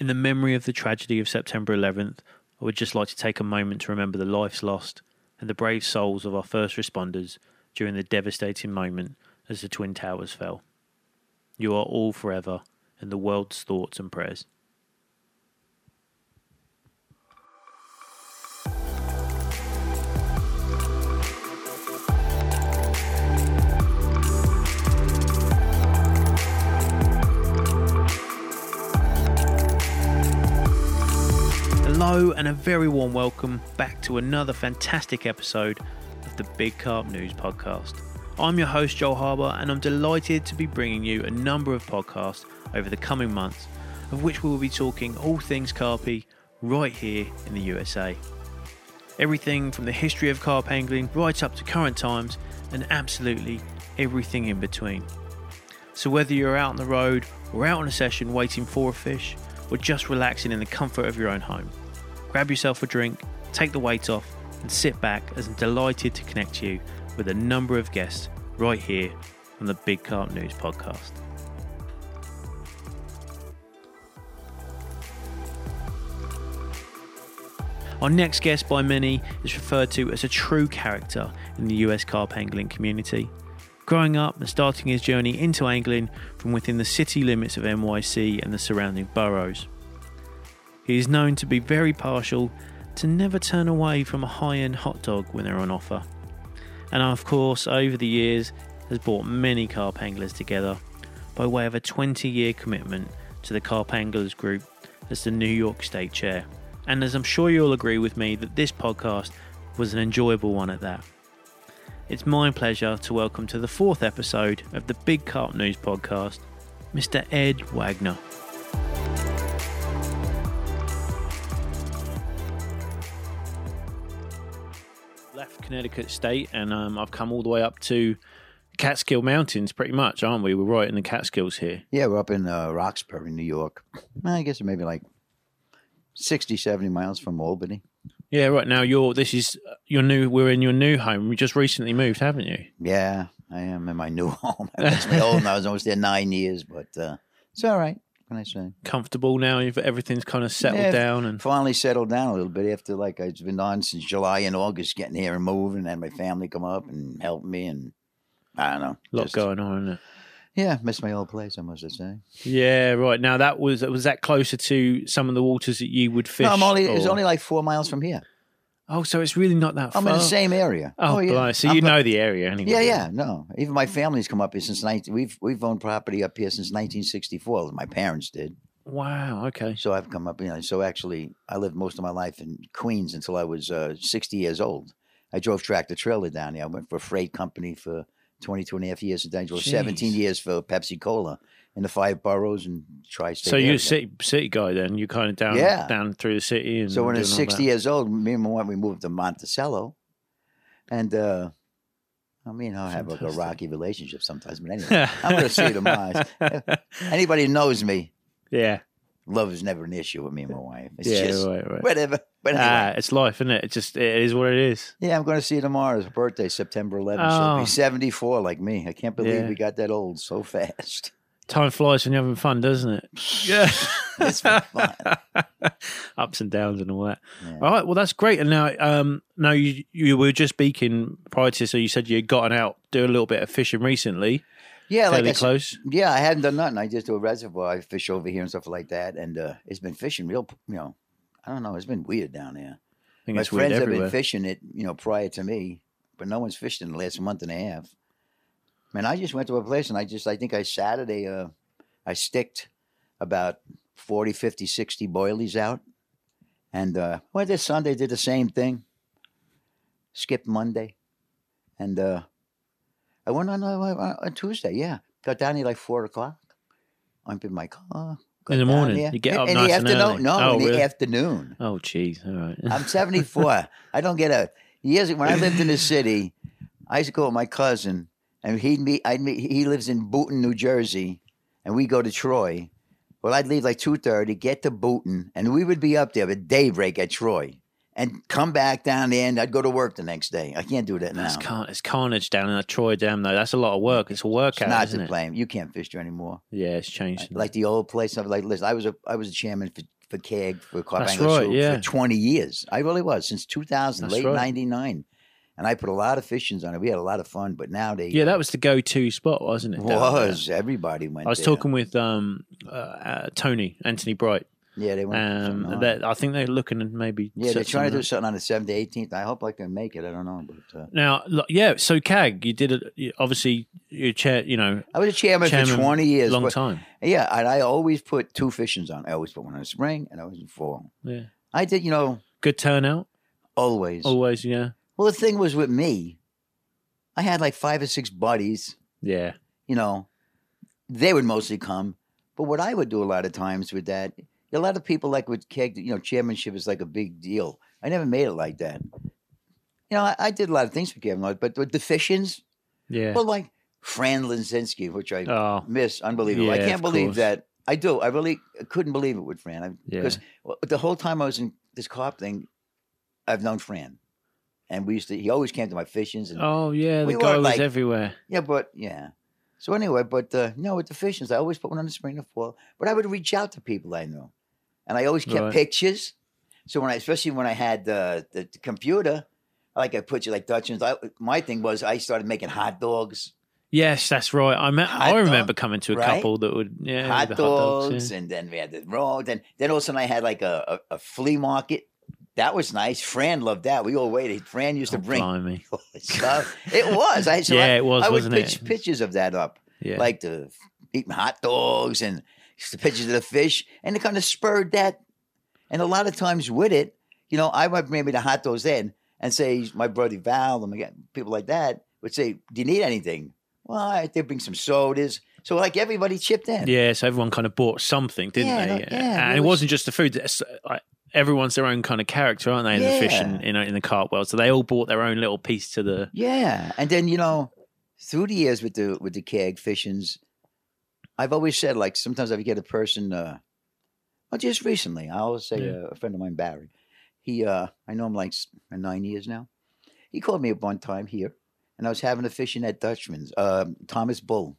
In the memory of the tragedy of September 11th, I would just like to take a moment to remember the lives lost and the brave souls of our first responders during the devastating moment as the Twin Towers fell. You are all forever in the world's thoughts and prayers. And a very warm welcome back to another fantastic episode of the Big Carp News Podcast. I'm your host, Joel Harbour, and I'm delighted to be bringing you a number of podcasts over the coming months, of which we will be talking all things carpy right here in the USA. Everything from the history of carp angling right up to current times, and absolutely everything in between. So, whether you're out on the road or out on a session waiting for a fish, or just relaxing in the comfort of your own home, grab yourself a drink, take the weight off, and sit back as I'm delighted to connect you with a number of guests right here on the Big Carp News podcast. Our next guest by many is referred to as a true character in the US carp angling community. Growing up and starting his journey into angling from within the city limits of NYC and the surrounding boroughs. He is known to be very partial to never turn away from a high end hot dog when they're on offer. And of course, over the years, has brought many carp anglers together by way of a 20 year commitment to the Carp Anglers Group as the New York State Chair. And as I'm sure you'll agree with me, that this podcast was an enjoyable one at that. It's my pleasure to welcome to the fourth episode of the Big Carp News podcast, Mr. Ed Wagner. Connecticut State, and um, I've come all the way up to Catskill Mountains, pretty much, aren't we? We're right in the Catskills here. Yeah, we're up in uh, Roxbury, New York. I guess maybe like 60, 70 miles from Albany. Yeah, right now you're. This is your new. We're in your new home. You just recently moved, haven't you? Yeah, I am in my new home. That's my old. I was almost there nine years, but uh, it's all right. What can I say? Comfortable now. You've everything's kind of settled Yeah, down, and Finally settled down a little bit after like I've been on since July and August, getting here and moving, and my family come up and help me, and I don't know, a lot just- going on. Isn't it? Yeah, miss my old place. I must say. Yeah, right. Now that was was that closer to some of the waters that you would fish? No, I'm only. It's or- only like four miles from here. Oh, so it's really not that far. I'm in the same area. Oh, yeah. blimey. so I'm you know the area anyway. Yeah, yeah, no. Even my family's come up here since 19. We've we've owned property up here since 1964. My parents did. Wow. Okay. So I've come up, you know. So actually, I lived most of my life in Queens until I was uh, 60 years old. I drove tractor trailer down here. I went for a freight company for 22 and a half years, and then I drove 17 years for Pepsi Cola in the five boroughs and tri-state. So you're a city city guy then. You're kind of down Yeah. down through the city. And So when I was 60 years old, me and my wife we moved to Monticello, and uh, I mean I have like a rocky relationship sometimes. But anyway, I'm going to see you tomorrow. Anybody knows me, yeah. love is never an issue with me and my wife. It's yeah. just right. Right. whatever. But anyway, Ah, it's life, isn't it? It just it is what it is. yeah, I'm going to see you tomorrow. It's her birthday, September 11th. She'll Oh. be 74 like me. I can't believe Yeah. we got that old so fast. Time flies when you're having fun, doesn't it? Yeah. It's fun. Ups and downs and all that. Yeah. All right. Well, that's great. And now, um, now you you were just speaking prior to, so you said you had gotten out doing a little bit of fishing recently. Yeah, like fairly I said- close. Yeah, I hadn't done nothing. I just do a reservoir. I fish over here and stuff like that. And uh, it's been fishing real, you know, I don't know. It's been weird down there. I think My friends have been fishing it, you know, prior to me, but no one's fished in the last month and a half. Man, I just went to a place and I just, I think I Saturday, uh, I sticked about 40, 50, 60 boilies out. And uh, went this Sunday, did the same thing. Skipped Monday. And uh, I went on, uh, on Tuesday, yeah. Got down here like 4 o'clock. I'm in my car. In the morning? here. You get in, up in nice the and afternoon. early? No, Oh, in the really? afternoon. oh, jeez. All right. I'm 74. I don't get a years when I lived in the city. I used to go with my cousin, and he'd meet. I'd meet. He lives in Boonton, New Jersey, and we go to Troy. Well, I'd leave like two thirty, get to Boonton, and we would be up there at daybreak at Troy, and come back down there, and I'd go to work the next day. I can't do that now. That's car- it's carnage down in the Troy Dam though. That's a lot of work. It's a It's workout, not isn't to it? blame. You can't fish there anymore. Yeah, it's changed. Like the old place. I was like, listen, I was a I was a chairman for for CAG for Carp That's Anglers right, for- yeah. for twenty years. I really was since two thousand, That's late right. ninety nine, and I put a lot of fishings on it. We had a lot of fun, but now they yeah, that was the go-to spot, wasn't it? down there? was everybody went. I was there. talking with um, uh, uh, Tony Anthony Bright. Yeah, they went. Um, that I think they're looking at maybe. yeah, they're trying to do something on the seventh, eighteenth. I hope I can make it. I don't know, but uh. Now, look, yeah. So CAG, you did it. Obviously, your chair. You know, I was a chairman, Chairman, for twenty years. long but- time. Yeah, and I always put two fishings on. I always put one in the spring and I always in fall. Yeah, I did, you know, good turnout. always. Always, yeah, Well, the thing was with me, I had like five or six buddies. yeah, You know, they would mostly come. But what I would do a lot of times with that, a lot of people like with CAG, you know, chairmanship is like a big deal. I never made it like that. You know, I, I did a lot of things for Kevin Lloyd, but with the fishings, yeah. well, like Fran Linsinski, which I oh, miss, unbelievable. I can't believe course. that. I do. I really couldn't believe it with Fran. Yeah. Because well, the whole time I was in this carp thing, I've known Fran, and we used to. He always came to my fishings, and oh, yeah. The We guy was like- everywhere. yeah, but yeah. So anyway, but uh, no, with the fishings, I always put one on the spring and fall. But I would reach out to people I knew, and I always kept Right. pictures. So when I, especially when I had uh, the, the computer, like I put you like Dutchman's. I, my thing was I started making hot dogs, Yes, that's right. I met, Hot I dog, remember coming to a right? couple that would yeah hot, dogs, the dogs, yeah. and then we had the road. Then then all of a sudden I had like a, a, a flea market. That was nice. Fran loved that. We all waited. Fran used to Oh, bring stuff. It was. I, so Yeah, I, it was, I would pitch it? pictures of that up. Yeah, like the eating hot dogs and the pictures of the fish, and it kind of spurred that. And a lot of times with it, you know, I might bring me the hot dogs in and say my brother Val and people like that would say, "Do you need anything?" Well, I they bring some sodas. So like everybody chipped in. yeah. So everyone kind of bought something, didn't Yeah, they? no- yeah, and it was- wasn't just the food. Everyone's their own kind of character, aren't they? In the fish and Yeah. know in the carp world, so they all bought their own little piece to the. Yeah, and then you know, through the years with the with the CAG fishings, I've always said like sometimes I get a person. uh Well, just recently, I always say Yeah. uh, a friend of mine, Barry. He, uh I know him like nine years now. He called me up one time here, and I was having a fishing at Dutchman's, uh, Thomas Bull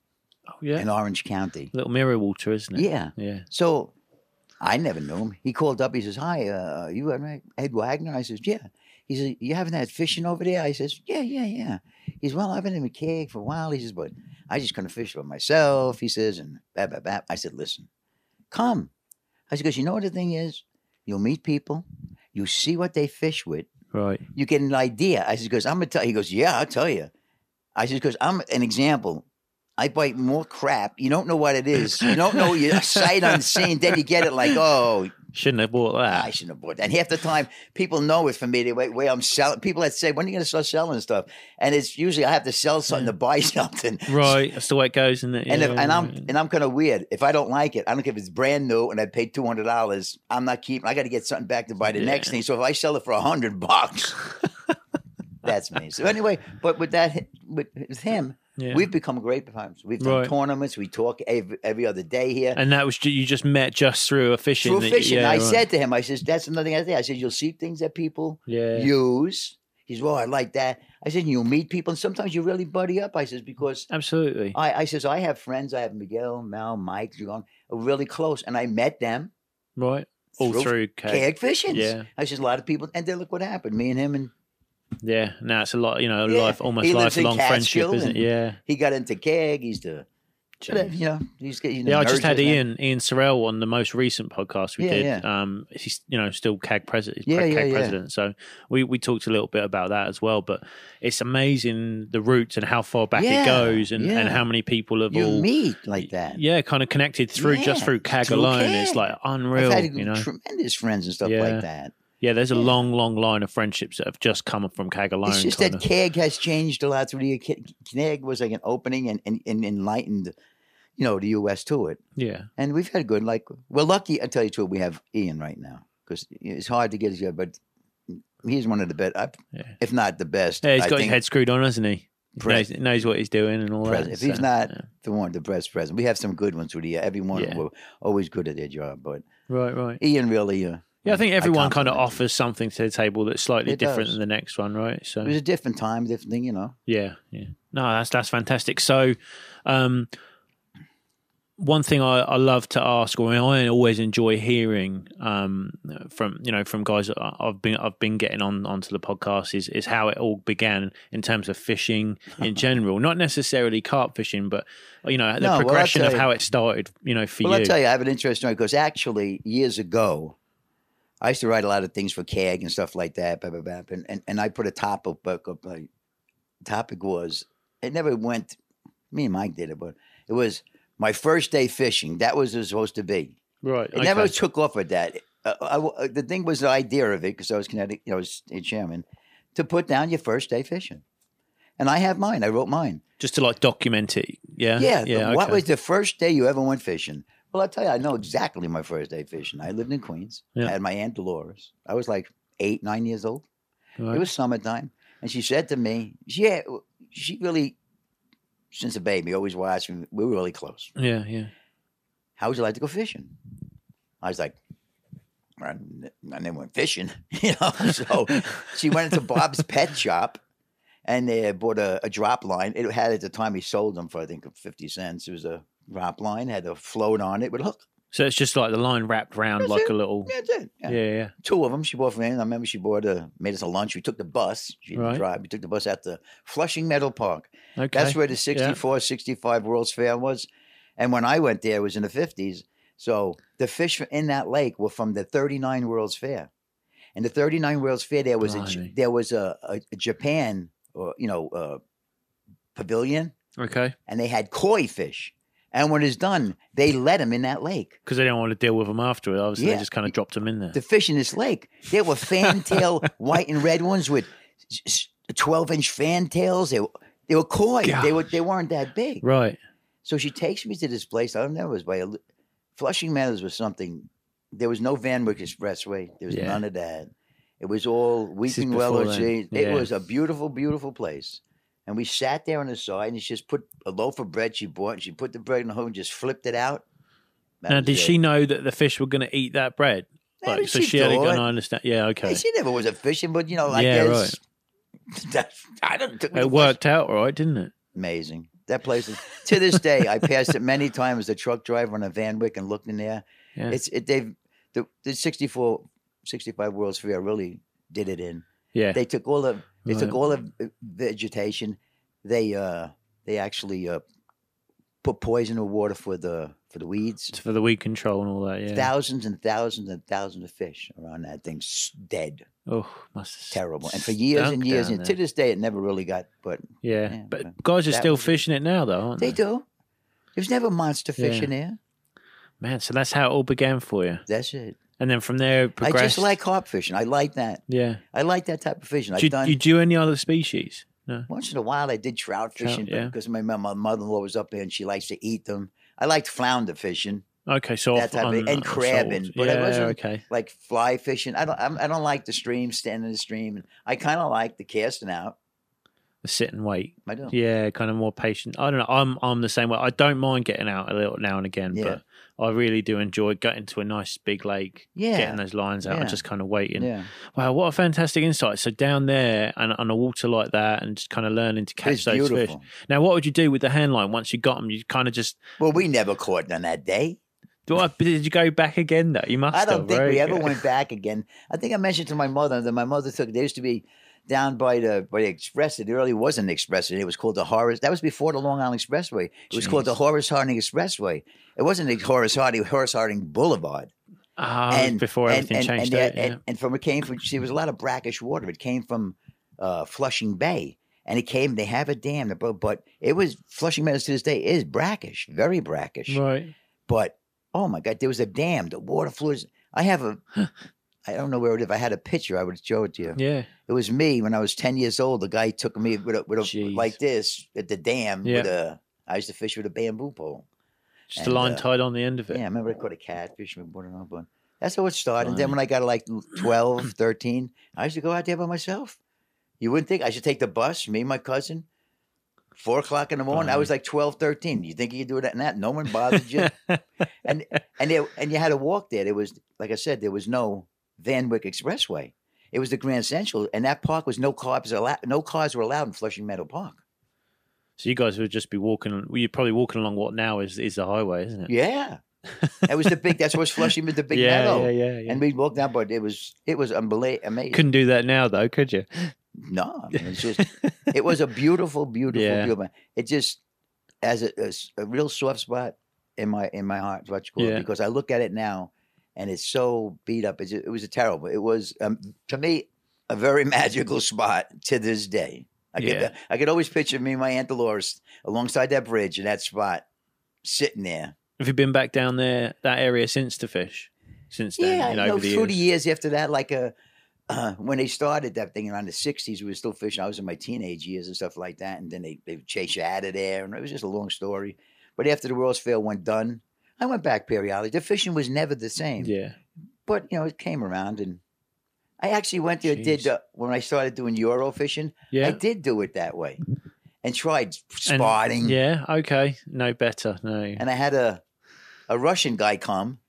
Oh yeah, in Orange County. little mirror water, isn't it? Yeah. yeah. So I never knew him. He called up. He says, "Hi, uh, you Ed Wagner?" I says, "Yeah." He says, "You having that fishing over there?" I says, "Yeah, yeah, yeah." He says, "Well, I've been in the CAG for a while." He says, "But I just couldn't fish by myself." He says, and bap, bap, bap. I said, "Listen, come." I said, "Because you know what the thing is, you'll meet people, you see what they fish with, Right. you get an idea." I said, "Because I'm gonna tell." He goes, "Yeah, I'll tell you." I said, "Because I'm an example." I bite more crap. You don't know what it is. You don't know your sight unseen. Then you get it like, oh, Shouldn't have bought that. I shouldn't have bought that. And half the time, people know it from me the way, way I'm selling. People that say, when are you going to start selling stuff? And it's usually I have to sell something to buy something. Right, that's the way it goes, isn't it? And, if, Yeah, and I'm and I'm kind of weird. If I don't like it, I don't care if it's brand new and I paid two hundred dollars. I'm not keeping. I got to get something back to buy the next thing. So if I sell it for a hundred bucks, that's me. So anyway, but with that, with, with him, Yeah. we've become great friends. We've done Right. tournaments. We talk every, every other day here. and that was you just met just through a fishing. Through fishing, yeah, I right. said to him, I said, that's another thing I say. I said, you'll see things that people yeah, use. He's, well, oh, I like that. I said, you'll meet people, and sometimes you really buddy up. I says, because absolutely. I, I says, I have friends. I have Miguel, Mel, Mike, John, really close, and I met them right, all through through CAG. CAG fishing. Yeah. I says, a lot of people, and then look what happened. Me and him, and Yeah, now it's a lot, you know, Yeah, life almost lifelong friendship, isn't it? Yeah. he got into CAG. He's the, Jeez. you know, he's you know, Yeah, I just had with that. Ian Ian Sorrell on the most recent podcast we Yeah, did. yeah. Um, he's you know still CAG president, Yeah, CAG yeah, yeah. president. So we we talked a little bit about that as well. But it's amazing the roots and how far back Yeah, it goes, and, and how many people have You all meet like that. yeah kind of connected through just through CAG through alone. CAG. It's like unreal, I've had you know. tremendous friends and stuff Yeah. like that. Yeah, there's a yeah. long, long line of friendships that have just come from CAG alone. It's just that of. CAG has changed a lot through the CAG was like an opening and, and, and enlightened, you know, the U.S. to it. yeah, And we've had good, like, we're lucky, I tell you truth, we have Ian right now because it's hard to get his job, but he's one of the best, I- yeah. if not the best. Yeah, he's I got his head screwed on, hasn't he? Pres- knows, knows what he's doing and all that. if he's not yeah. the one, the best president. We have some good ones through the year. Everyone Yeah. were always good at their job, but right, right. Ian really, uh, Yeah, I think everyone kind of offers something to the table that's slightly It different does. than the next one, right? So It was a different time, different thing, you know. Yeah, yeah. No, that's that's fantastic. So, um, one thing I, I love to ask, or I always enjoy hearing um, from you know from guys that I- I've been I've been getting on onto the podcast is is how it all began in terms of fishing in general, not necessarily carp fishing, but you know the No, well, progression tell of you- how it started. You know, for Well, you. I'll tell you, I have an interesting story because actually, years ago, I used to write a lot of things for CAG and stuff like that. Blah, blah, blah, and, and, and I put a topic book up. Like, topic was, it never went, me and Mike did it, but it was my first day fishing. That was it was supposed to be. right. It never took off with that. Uh, I, uh, the thing was the idea of it, because I was Connecticut, you know, I was a chairman, to put down your first day fishing. And I have mine. I wrote mine. just to like document it. Yeah. Yeah. Yeah. What okay. was the first day you ever went fishing? Well, I'll tell you, I know exactly my first day fishing. I lived in Queens. Yeah. I had my Aunt Dolores. I was like eight, nine years old. Right. It was summertime. And she said to me, yeah, she really, since a baby, always watched me. We were really close. yeah. Yeah. How would you like to go fishing? I was like, I, I never went fishing, you know. So she went into Bob's pet shop and they bought a, a drop line. It had at the time he sold them for I think fifty cents. It was a drop line, had a float on it with a hook. So it's just like the line wrapped round That's like it. a little. That's it. Yeah. Yeah. Two of them she bought for me. I remember she bought a made us a lunch. We took the bus. She didn't Right. drive. We took the bus out to Flushing Meadow Park. Okay. That's where the 64, 65 World's Fair was. And when I went there, it was in the 50s. So the fish in that lake were from the 39 World's Fair. And the 39 World's Fair, there was a, there was a, a, a Japan, or, you know, uh, pavilion, okay. and they had koi fish. And when it's done, they let him in that lake. Because they don't want to deal with them afterward. Obviously, Yeah. they just kind of dropped him in there. The fish in this lake, there were fantail white and red ones with 12 inch fantails. They were, they were koi. They, were, they weren't that big. right. So she takes me to this place. I don't know. It was by a, Flushing Meadows was something. There was no Van Wyck Expressway. There was Yeah. none of that. It was all Weeping before then. It Yeah. was a beautiful, beautiful place. And we sat there on the side, and she just put a loaf of bread she bought, and she put the bread in the hole and just flipped it out. That Now, did it. she know that the fish were going to eat that bread? Like, but so she she had going to understand. Yeah. Okay. Hey, she never was a fishing, but you know, I Yeah, guess that's I don't. It worked out right, didn't it? Amazing. That place is to this day. I passed it many times as a truck driver on a Van Wyck and looked in there. Yeah. It's it. They've the the 64, 65 World's Fair really did it in. yeah. They took all the they Right. took all the vegetation. They uh they actually uh put poison in the water for the for the weeds. It's for the weed control and all that. Yeah. Thousands and thousands and thousands of fish around that thing s- dead, oh, must terrible. And for years and years, and there. to this day, it never really got. But Yeah. Yeah, but but guys are still was it. fishing it now, though, aren't they? they do. There's never monster fish Yeah. in there. Man, so that's how it all began for you. That's it. And then from there, I just like carp fishing. I like that. Yeah. I like that type of fishing. I've you, done you do any other species? No. once in a while. I did trout fishing yeah. because my my mother-in-law was up there and she likes to eat them. I liked flounder fishing, Okay, so That type of- on, and crabbing, but I yeah, wasn't- okay. like fly fishing. I don't. I'm, I don't like the stream, standing in the stream. And I kind of like the casting out. The sit and wait. I do. Yeah, kind of more patient. I don't know. I'm I'm the same way. I don't mind getting out a little now and again, Yeah. but I really do enjoy getting to a nice big lake, Yeah. getting those lines out, Yeah. and just kind of waiting. Yeah. Wow, what a fantastic insight! So down there and on a water like that, and just kind of learning to catch It's those beautiful. fish. Now, what would you do with the hand line once you got them? You kind of just. Well, we never caught on that day. Do I, did you go back again? Though you must. I don't have, think right? we ever went back again. I think I mentioned to my mother that my mother took. There used to be down by the by the express. It really wasn't an express. It was called the Horace. That was before the Long Island Expressway. It was called the Jeez. Horace Harding Expressway. It wasn't the Horace Harding Horace Harding Boulevard. Ah, before everything changed. and, out, and, yeah. and, and from it came from see, there was a lot of brackish water. It came from uh, Flushing Bay, and it came. They have a dam, but but it was Flushing Meadows to this day is brackish, very brackish. right. But oh my God, there was a dam. The water flows. I have a. I don't know where it is. If I had a picture, I would show it to you. Yeah. It was me when I was ten years old. The guy took me with a, with a like this at the dam with Yeah. a. I used to fish with a bamboo pole. Just a line uh, tied on the end of it. Yeah, I remember I caught a catfish and it up. But that's how it started. And then when I got like 12, 13, I used to go out there by myself. You wouldn't think I should take the bus, me and my cousin, four o'clock in the morning. I was like 12, 13. You think you could do that and that? No one bothered you. and and there, and you had to walk there. There was, like I said, there was no Van Wyck Expressway. It was the Grand Central, and that park was no cars allowed. No cars were allowed in Flushing Meadow Park. So you guys would just be walking. You're probably walking along what now is is the highway, isn't it? Yeah, that was the big. That's what's Flushing with the big yeah, meadow. yeah, yeah, yeah. And we walked down, but it was it was unbelievable, amazing. Couldn't do that now, though, could you? No, I mean, it's just it was a beautiful, beautiful, Yeah. beautiful. It just as a real soft spot in my in my heart, what you call Yeah. it, because I look at it now, and it's so beat up. It's, it was a terrible. It was um, to me a very magical spot to this day. I Yeah. could I could always picture me and my aunt Dolores alongside that bridge in that spot, sitting there. Have you been back down there that area since to fish? Since then, Yeah, you know, over the through years. the years after that, like uh, uh, when they started that thing around the '60s, we were still fishing. I was in my teenage years and stuff like that, and then they they would chase you out of there, and it was just a long story. But after the World's Fair went done, I went back periodically. The fishing was never the same, Yeah, but you know, it came around, and I actually went there. Did uh, when I started doing Euro fishing, yeah, I did do it that way, and tried And- spotting. yeah. Okay, no better. No, and I had a a Russian guy come.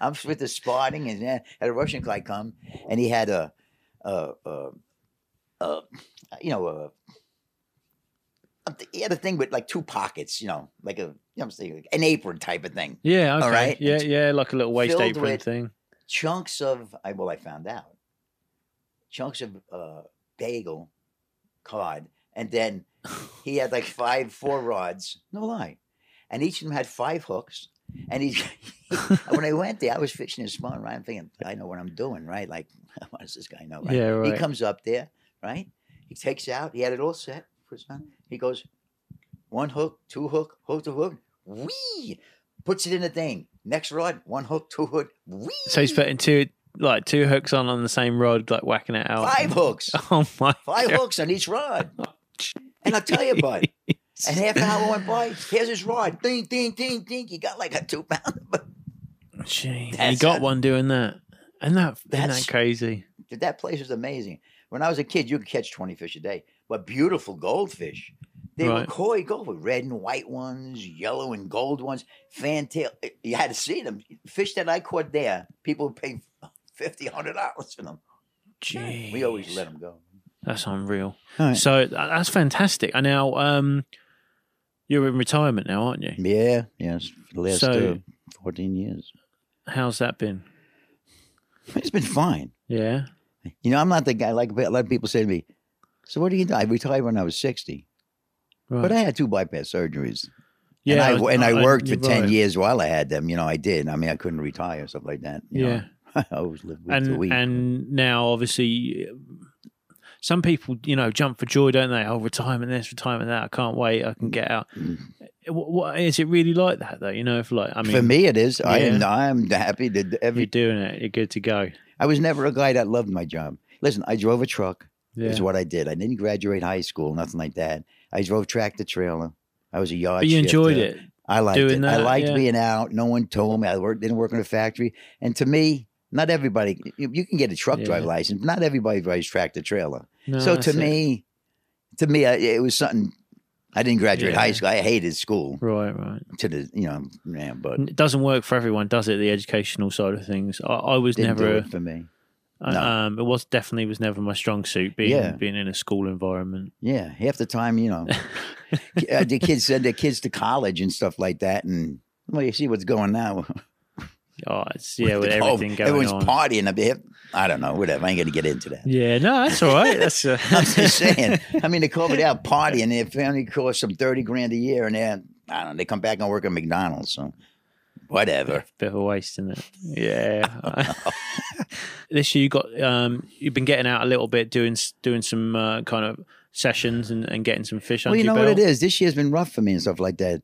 I'm with the spotting, and had a Russian guy come, and he had a, a, a, a you know, a, he had a thing with like two pockets, you know, like a, you know, I'm saying, an apron type of thing. yeah, okay, right, yeah, yeah, like a little waist filled apron thing. Chunks of, I well, I found out, chunks of uh, bagel cod, and then he had like five, four rods, no lie, and each of them had five hooks. And he's when I went there, I was fishing his spawn, right? I'm thinking, I know what I'm doing, right? Like, what does this guy know? Right? Yeah, He comes up there, right? He takes out, he had it all set for his son. He goes, one hook, two hook, hook to hook, wee, puts it in the thing. Next rod, one hook, two hook, wee. So he's putting two like two hooks on on the same rod, like whacking it out. five hooks, Oh my! five God. hooks on each rod. Oh, and I'll tell you, bud, and half an hour went by. Here's his rod. Ding, ding, ding, ding. He got like a two pounder. Gee, you got a- one doing that, and that isn't that crazy? That place was amazing. When I was a kid, you could catch 20 fish a day, but beautiful goldfish. They were Right. koi gold with red and white ones, yellow and gold ones, fantail. You had to see them. Fish that I caught there, people pay 50 $100 for them. Gee, We always let them go. That's unreal. Right. So that's fantastic. And now, um, you're in retirement now, aren't you? Yeah, yes, for the last So- uh, 14 years. How's that been? It's been fine. Yeah. You know, I'm not the guy, like a lot of people say to me, so what do you do? I retired when I was 60, Right. but I had two bypass surgeries. yeah, and I, was- and I worked for 10 right. years while I had them. You know, I did. I mean, I couldn't retire, stuff like that. you know. Yeah. I always lived week to and week. and now obviously some people you know jump for joy don't they oh retirement this retirement that i can't wait i can get out Mm. what, what is it really like that though you know if like i mean for me, it is. I am. yeah. I'm happy that you're every. doing it you're good to go I was never a guy that loved my job. Listen, I drove a truck. yeah Is what I did. I didn't graduate high school, nothing like that. I drove tractor trailer. I was a yard. but you enjoyed it I liked doing it. I liked yeah. being out. No one told me. I worked, didn't work in a factory. And to me, not everybody. You, you can get a truck Yeah. driver license. But not everybody drives tractor trailer. No, so to me, to me, I, it was something. I didn't graduate Yeah. high school. I hated school. right right To the you know, man, but it doesn't work for everyone does it the educational side of things i, I was never for me. Uh, no. um it was definitely was never my strong suit being Yeah. being in a school environment Yeah, half the time, you know, uh, the kids send their kids to college and stuff like that, and well, you see what's going now. oh it's yeah with Oh, everything going everyone's on partying up there. I don't know, whatever. I ain't gonna get into that. yeah no that's all right that's uh, I'm just saying. I mean, they come over there partying. Their family costs them thirty grand a year, and then I don't know. They come back and work at McDonald's. So whatever. bit of a waste, isn't it? Yeah. this year you got um, you've been getting out a little bit, doing doing some uh, kind of sessions and, and getting some fish on. Well, you know your what it is. This year's been rough for me and stuff like that.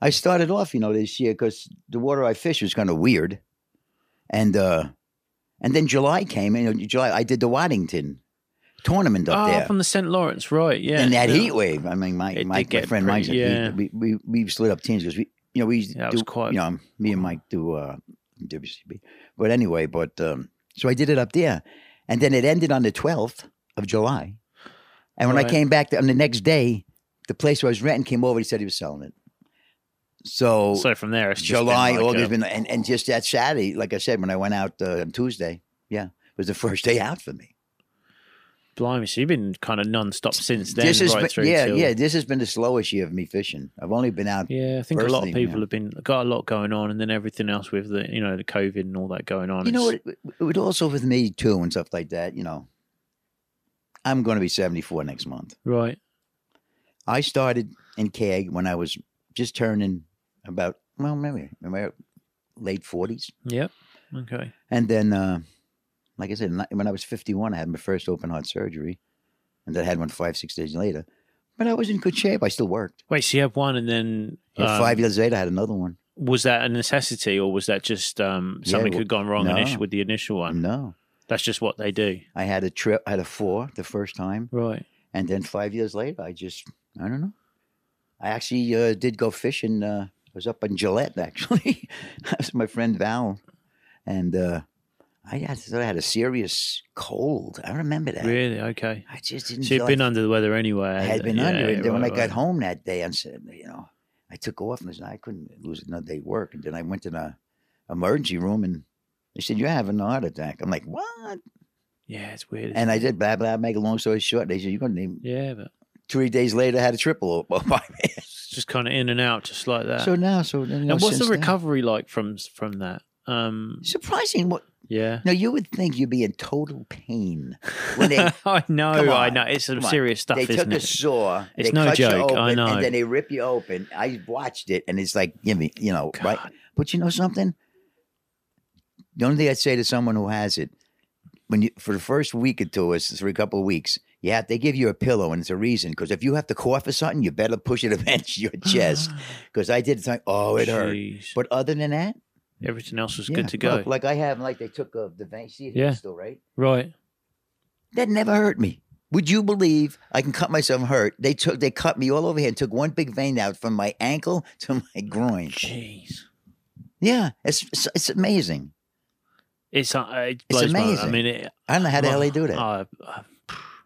I started off, you know, this year because the water I fished was kind of weird, and uh and then July came, and July I did the Waddington tournament up there. Oh, there. from the St. Lawrence, right? Yeah. and that yeah. heat wave. I mean, my It my, my friend pretty- Mike yeah. we, we we split up teams because we you know we Yeah, it do quite- you know me and Mike do uh WCB, but anyway, but um so I did it up there, and then it ended on the twelfth of July, and when I came back on the next day, the place where I was renting came over. and He said he was selling it. So, So from there, it's just been July, like, August, uh, been, and, and just that Saturday, like I said, when I went out uh, on Tuesday, yeah, it was the first day out for me. Blimey. So you've been kind of non-stop since then, this has right been, through yeah, till- yeah. This has been the slowest year of me fishing. I've only been out. Yeah, I think a lot of people yeah. have been got a lot going on, and then everything else with the you know the COVID and all that going on. You know what? It, it would also with me too and stuff like that. You know, I'm going to be 74 next month. Right. I started in CAG when I was just turning about well, maybe in my late 40s, Yep. Okay. and then, uh, like I said, when I was 51, I had my first open heart surgery, and then I had one five six days later. But I was in good shape. I still worked. Wait. So you have one, and then Yeah, um, five years later, I had another one. was that a necessity, or was that just um, Yeah, something well, had gone wrong no. initi- with the initial one? No, That's just what they do. I had a trip. I had a four the first time, Right. and then five years later, I just I don't know. I actually uh, did go fishing. Uh, I was up in Gillette actually. I was my friend Val, and uh, I had I had a serious cold. I remember that. Really? Okay. I just didn't. So you've been under the weather anyway. I had been Yeah, under it. Then when I right, got right. home that day, I said, you know, I took off and I said, I couldn't lose another day work. And then I went to the emergency room and they said, You're having a heart attack. I'm like, What? Yeah, it's weird. And isn't I did blah blah. Make a long story short, they said, You're gonna need Yeah, but three days later I had a triple by me. just kind of in and out, just like that. So now, so you know, and what's the since then- recovery like from from that? Um, Surprising. What? Yeah. No, you would think you'd be in total pain when they I know, I know. It's some serious stuff, they took isn't a it? saw. It's no joke, I know. And then they rip you open. I watched it, and it's like, give me, you know, right? But you know something? The only thing I'd say to someone who has it, when you for the first week or two, or for a couple of weeks, yeah, they give you a pillow, and it's a reason. Because if you have to cough or something, you better push it against your chest. Because I did something. oh, it hurt. But other than that, Everything else was yeah, good to go. look, like I have, like they took uh, the vein. See it Yeah. still, right? right. That never hurt me. Would you believe I can cut myself hurt? They took, they cut me all over here and took one big vein out from my ankle to my groin. Jeez. Yeah, it's it's, it's amazing. It's uh, it blows my. I mean, it, I don't know how the hell they do that. Uh, uh,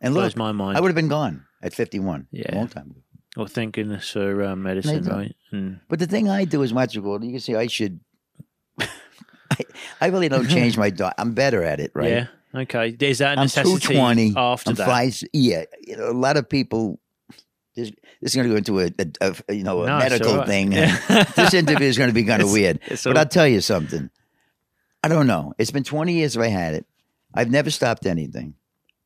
and blows look, my mind. I would have been gone at 51 a Yeah. long time ago. Well, thank goodness for uh, medicine, do. right? And But the thing I do is magical. You can see I should. I, I really don't change my diet. I'm better at it, right? yeah, okay. Is that a I'm necessity 220. after I'm that? five. Yeah, you know, a lot of people. This, this is going to go into a, a, a you know a No, medical thing. Yeah. this interview is going to be kind of weird. it's but all- I'll tell you something. I don't know. It's been 20 years if I had it. I've never stopped anything.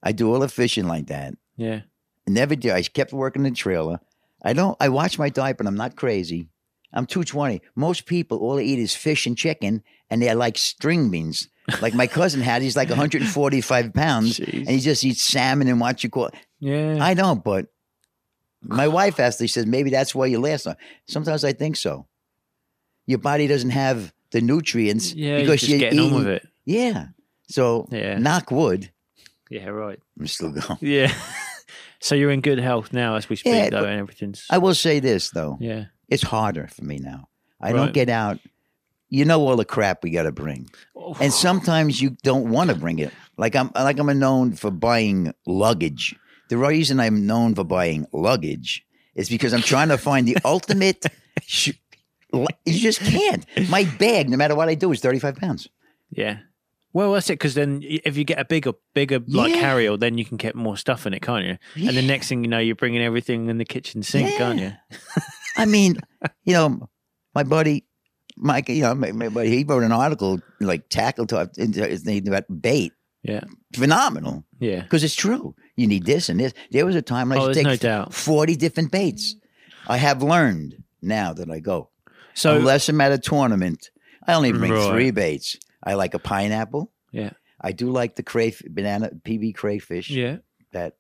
I do all the fishing like that. Yeah, Never did. I kept working the trailer. I don't. I watch my diet, but I'm not crazy. I'm 220. Most people all they eat is fish and chicken, and they're like string beans. Like my cousin had. He's like 145 pounds, Jeez. and he just eats salmon and what you call. yeah. I don't, but my wife actually says maybe that's why you last long. Sometimes I think so. Your body doesn't have the nutrients yeah, you're because just you're getting eating. on with it. Yeah. So Yeah. knock wood. Yeah, right. I'm still going. Yeah. so you're in good health now as we speak, Yeah, though, and everything's. I will say this though. yeah. It's harder for me now. I Right. don't get out. You know all the crap we got to bring, and sometimes you don't want to bring it. Like I'm, like I'm known for buying luggage. The reason I'm known for buying luggage is because I'm trying to find the ultimate. Sh- you just can't. My bag, no matter what I do, is 35 pounds. Yeah. Well, that's it. Because then, if you get a bigger, bigger like Yeah. carry-on, then you can get more stuff in it, can't you? And the next thing you know, you're bringing everything in the kitchen sink, aren't you? I mean, you know, my buddy Mike, you know, my, my buddy, he wrote an article like tackle talk uh, name about bait. Yeah. Phenomenal. Yeah. because it's true. You need this and this. There was a time when I Oh, used to take no doubt. forty different baits. I have learned now that I go. So Unless I'm at a tournament, I only bring Right. three baits. I like a pineapple. Yeah. I do like the crayf banana PB crayfish. yeah, That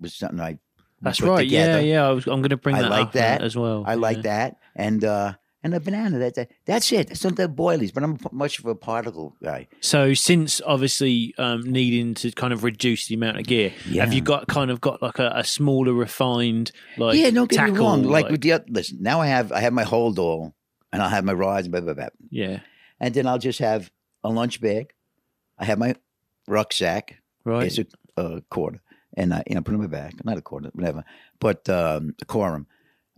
was something I that's right. together. Yeah, yeah. I was, I'm going to bring I that like up that. as well. I like that. And uh and a banana. That, that that's it. That's not the boilies, but I'm much of a particle guy. So since obviously um, needing to kind of reduce the amount of gear, Yeah. have you got kind of got like a, a smaller, refined like yeah, don't get tackle? me wrong. Like, with the oth- listen, now I have I have my hold all, and I'll have my rods, blah blah blah. yeah, and then I'll just have a lunch bag. I have my rucksack. right. It's a, a quarter, and I you know put it in my bag. Not a quarter, whatever. But um, a Korum.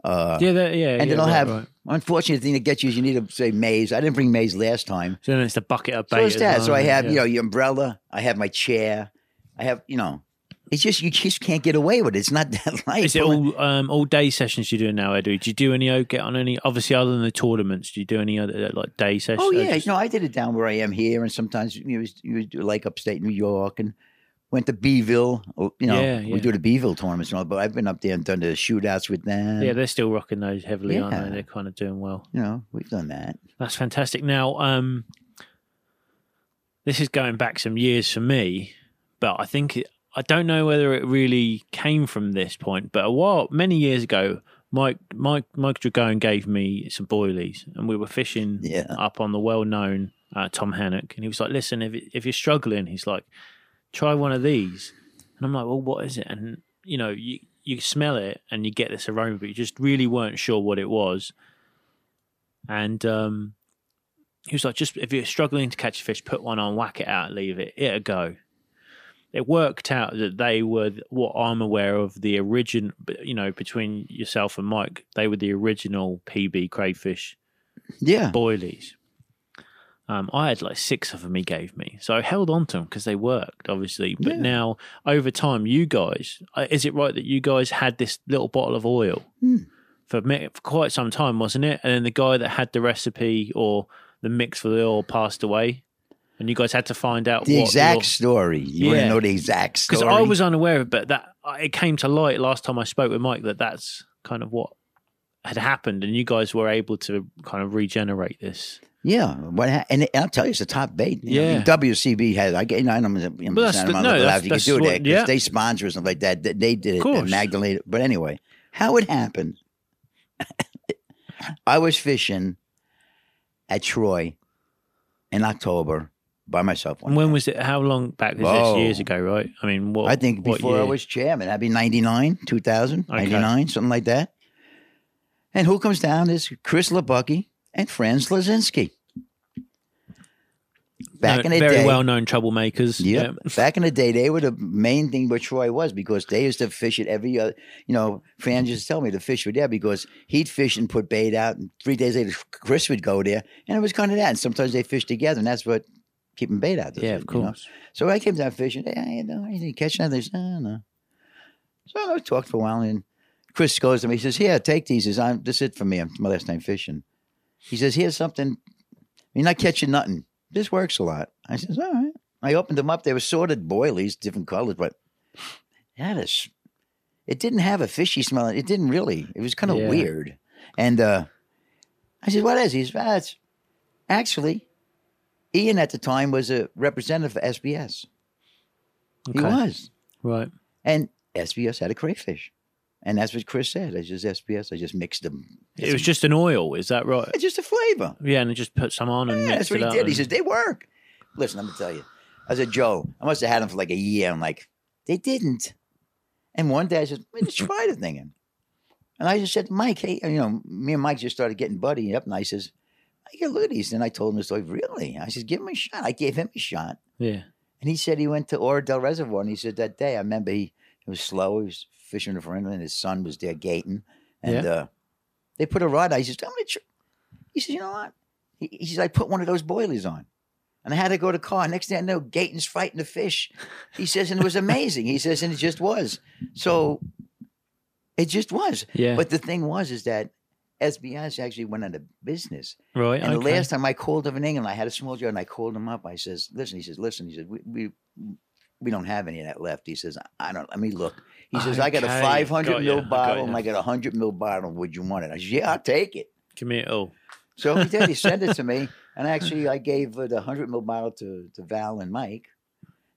Uh, yeah, that, yeah. and yeah, I'll right, have. Right. Unfortunate thing that gets you is you need to say maize. I didn't bring maize last time. So then it's the bucket of bait. So it's that. So I have yeah. you know your umbrella. I have my chair. I have you know. It's just you just can't get away with it. It's not that light. Is it all um, all day sessions you're doing now, Edu? Do you do any o- get on any? Obviously, other than the tournaments, do you do any other uh, like day sessions? Oh yeah, Just- no, I did it down where I am here, and sometimes you know, you do like upstate New York, and went to Beeville. oh, You know, Yeah, yeah. we do the Beeville tournaments and all. But I've been up there and done the shootouts with them. yeah, they're still rocking those heavily, aren't they? They're kind of doing well. you know, we've done that. That's fantastic. Now, um, this is going back some years for me, but I think it, I don't know whether it really came from this point. But a while, many years ago, Mike Mike Mike Dragon gave me some boilies, and we were fishing Yeah. up on the well-known uh, Tomhannock, and he was like, "Listen, if if you're struggling, he's like, try one of these." And I'm like, "Well, what is it?" And you know, you you smell it and you get this aroma, but you just really weren't sure what it was. And um, he was like, "Just if you're struggling to catch a fish, put one on, whack it out, leave it, it'll go." It worked out that they were what I'm aware of the original, you know, between yourself and Mike, they were the original PB crayfish Yeah, boilies. Um, I had like six of them he gave me, so I held on to them because they worked, obviously. But Yeah. now, over time, you guys, uh, is it right that you guys had this little bottle of oil Hmm. for, for quite some time, wasn't it? And then the guy that had the recipe or the mix for the oil passed away, and you guys had to find out the exact your- story. You want Yeah. to know the exact story? because I was unaware of it, but that it came to light last time I spoke with Mike that that's kind of what had happened, and you guys were able to kind of regenerate this. Yeah, what ha- and I'll tell you, it's a top bait. You know, Yeah. WCB has. I get. You know, I'm, I'm, But that's the- no, allowed that's- to that's do what- that 'cause yeah. they sponsor or something like that. They- They did it. course. and Magdalena. But anyway, how it happened? I was fishing at Troy in October by myself. One when was it? How long back was Whoa. this? Years ago, right? I mean, what? I think what before I was chairman, that'd be 99, 2000, Okay. 99, something like that. And who comes down is Chris Labucky and Franz Lazinski. Back No, in the very day, well-known troublemakers. Yep. Back in the day, they were the main thing where Troy was because they used to fish it every other. You know, Fran used to tell me the fish were there because he'd fish and put bait out, and three days later, Chris would go there, and it was kind of that. And sometimes they fished together, and that's what keeping bait out. does Yeah, of you know? course. So I came down fishing. Hey, you know, you catch nothing? They said, "Oh, no. So I talked for a while, and Chris goes to me. He says, "Here, take these. He says, I'm, this is it for me. I'm my last time fishing." He says, "Here's something. You're not catching nothing. This works a lot." I says, "All right." I opened them up. They were sorted boilies, different colors, but that is. It didn't have a fishy smell. It didn't really. It was kind of Yeah. weird. And uh, I said, "What is?" He says, "Ah, it's actually." Ian at the time was a representative for SBS. He was. Right. And SBS had a crayfish. And that's what Chris said. I just SBS. I just mixed them. It was just an oil. Is that right? It's just a flavor. Yeah, and then just put some on and Yeah, that's what it he did. He and- says, they work. Listen, I'm going to tell you. I said, Joe, I must have had them for like a year. I'm like, they didn't. And one day I said, let me just try the thing. And I just said, Mike, hey, you know, me and Mike just started getting buddy up. And I says, Get look at these. And I told him the story. Really? I said, give him a shot. I gave him a shot. yeah. And he said he went to Oradell Reservoir, and he said that day, I remember he it was slow. He was fishing for inland. His son was there gating, and uh, they put a rod. on. He says, "I'm gonna." Tr-. He says, "You know what?" He, he says, "I put one of those boilies on." And I had to go to car. Next thing I know, Gaten's fighting the fish. He says, and it was amazing. He says, and it just was. So it just was. Yeah. But the thing was, is that SBS actually went out of business. right. And okay. the last time I called him in England, I had a small jar and I called him up. I says, listen, he says, listen, he says, we, we, we don't have any of that left. He says, I don't, let me look. He says, I got a 500 got mil I got bottle ya. and I got a 100 mil bottle. Would you want it? I said, yeah, I'll take it. Give me all. So he did. He sent it to me. And actually, I gave uh, the 100 mil bottle to, to Val and Mike.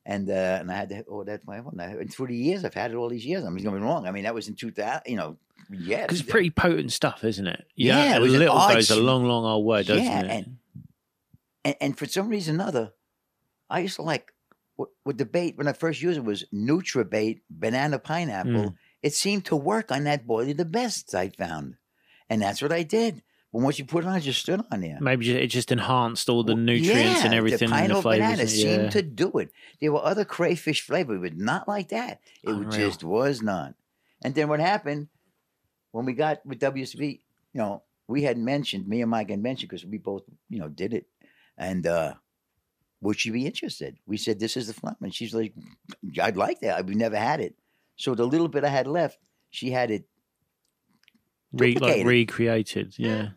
And uh, and I had to, oh, that's my one. And through the years, I've had it all these years. I mean, don't get me wrong. I mean, that was in 2000, you know, yeah. Because it's pretty potent stuff, isn't it? Yeah, a it was an little goes a long, long old way, doesn't Yeah, it? and- and, and for some reason or other, I used to like what, what the bait when I first used it was Nutra bait, banana pineapple. Mm. It seemed to work on that boilie the best I found, and that's what I did. But once you put it on, it just stood on there. Maybe it just enhanced all the Well, nutrients yeah, and everything The and the pineapple flavors. banana seemed yeah. to do it. There were other crayfish flavor, but not like that. It Unreal. just was not. And then what happened? When we got with WCB, you know, we had mentioned me and Mike had mentioned because we both, you know, did it, and uh would she be interested? We said this is the flum, and she's like, I'd like that. We never had it, so the little bit I had left, she had it. Re- like recreated, yeah.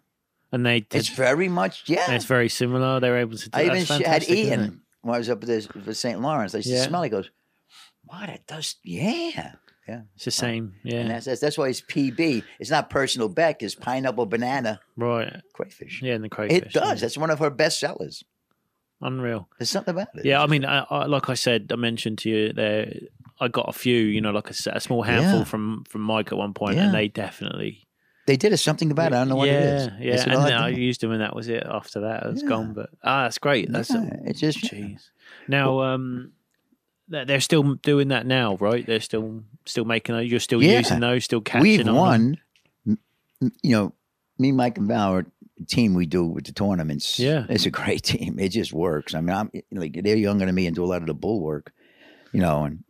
And they did, It's very much yeah. it's very similar. They were able to do I even had. Ian when I was up at this for St. Lawrence. I used Yeah. to smell. He goes, "What it does? Yeah, yeah." It's the same, And yeah. that's, that's that's why it's PB. It's not personal Beck. It's pineapple banana Right. crayfish. Yeah, and the crayfish. it does. yeah. That's one of her best sellers. Unreal. There's something about it. Yeah, I mean, I, I, like I said, I mentioned to you there, I got a few, you know, like a small handful Yeah. from from Mike at one point, Yeah. and they definitely. they did something about it. I don't know what yeah, it is. Yeah, what and I then I used them, and that was it. After that, it was Yeah. gone. But ah, that's great. That's Yeah, it's just jeez. Now, um, they- they're still doing that now, right? They're still still making those. You're still Yeah. using those, still catching. we've on them? won. m- m- You know, me, Mike, and Val, our team we do with the tournaments. Yeah. it's a great team. It just works. I mean, I'm like they're younger than me and do a lot of the bull work, you know, and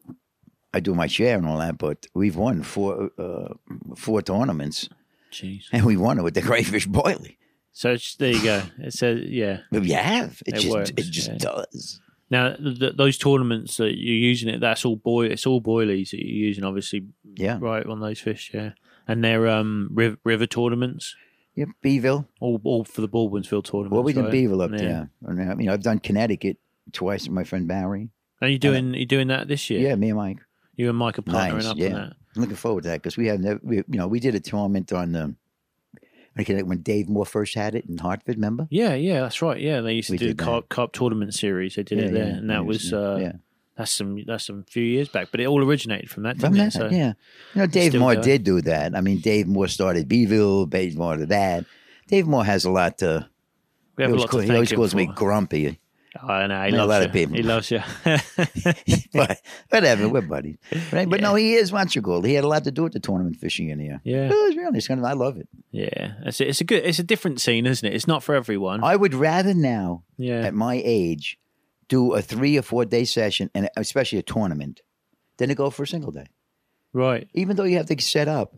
I do my share and all that. But we've won four uh, four tournaments, Jeez. and we won it with the crayfish boilie. So it's, there you go. It says, yeah. But we have. It, It just works, it just yeah. does. Now th- th- those tournaments that you're using it, that's all boy. It's all boilies that you're using, obviously, Yeah. right on those fish. Yeah, and they're um river, river tournaments, Yeah, Beeville. all all for the Baldwinsville tournament. Well, we did Beeville up there. And, I mean, I've done Connecticut twice with my friend Barry. Are you doing you doing that this year? Yeah, me and Mike. You and Mike are partnering Nice, up yeah. on that. I'm looking forward to that because we have never, we, you know, we did a tournament on the, okay, like when Dave Moore first had it in Hartford, remember? Yeah, yeah, that's right. Yeah, they used to We do carp, carp tournament series. They did Yeah, it there, yeah, and that was uh, yeah. that's some that's some few years back. But it all originated from that, From that. So yeah. You know, Dave Moore going. did do that. I mean, Dave Moore started Beeville, Dave Moore did that. Dave Moore has a lot to. we have a lot call- to he always calls me grumpy, Oh, I know he know a loves lot you. of people. He loves you. but whatever, we're buddies. Right? But no, he is call. He had a lot to do with the tournament fishing in here. yeah, It was really, it's kind of, I love it. yeah. It's a, it's a good. It's a different scene, isn't it? It's not for everyone. I would rather now yeah, at my age do a three or four day session and especially a tournament than to go for a single day. right. Even though you have to set up,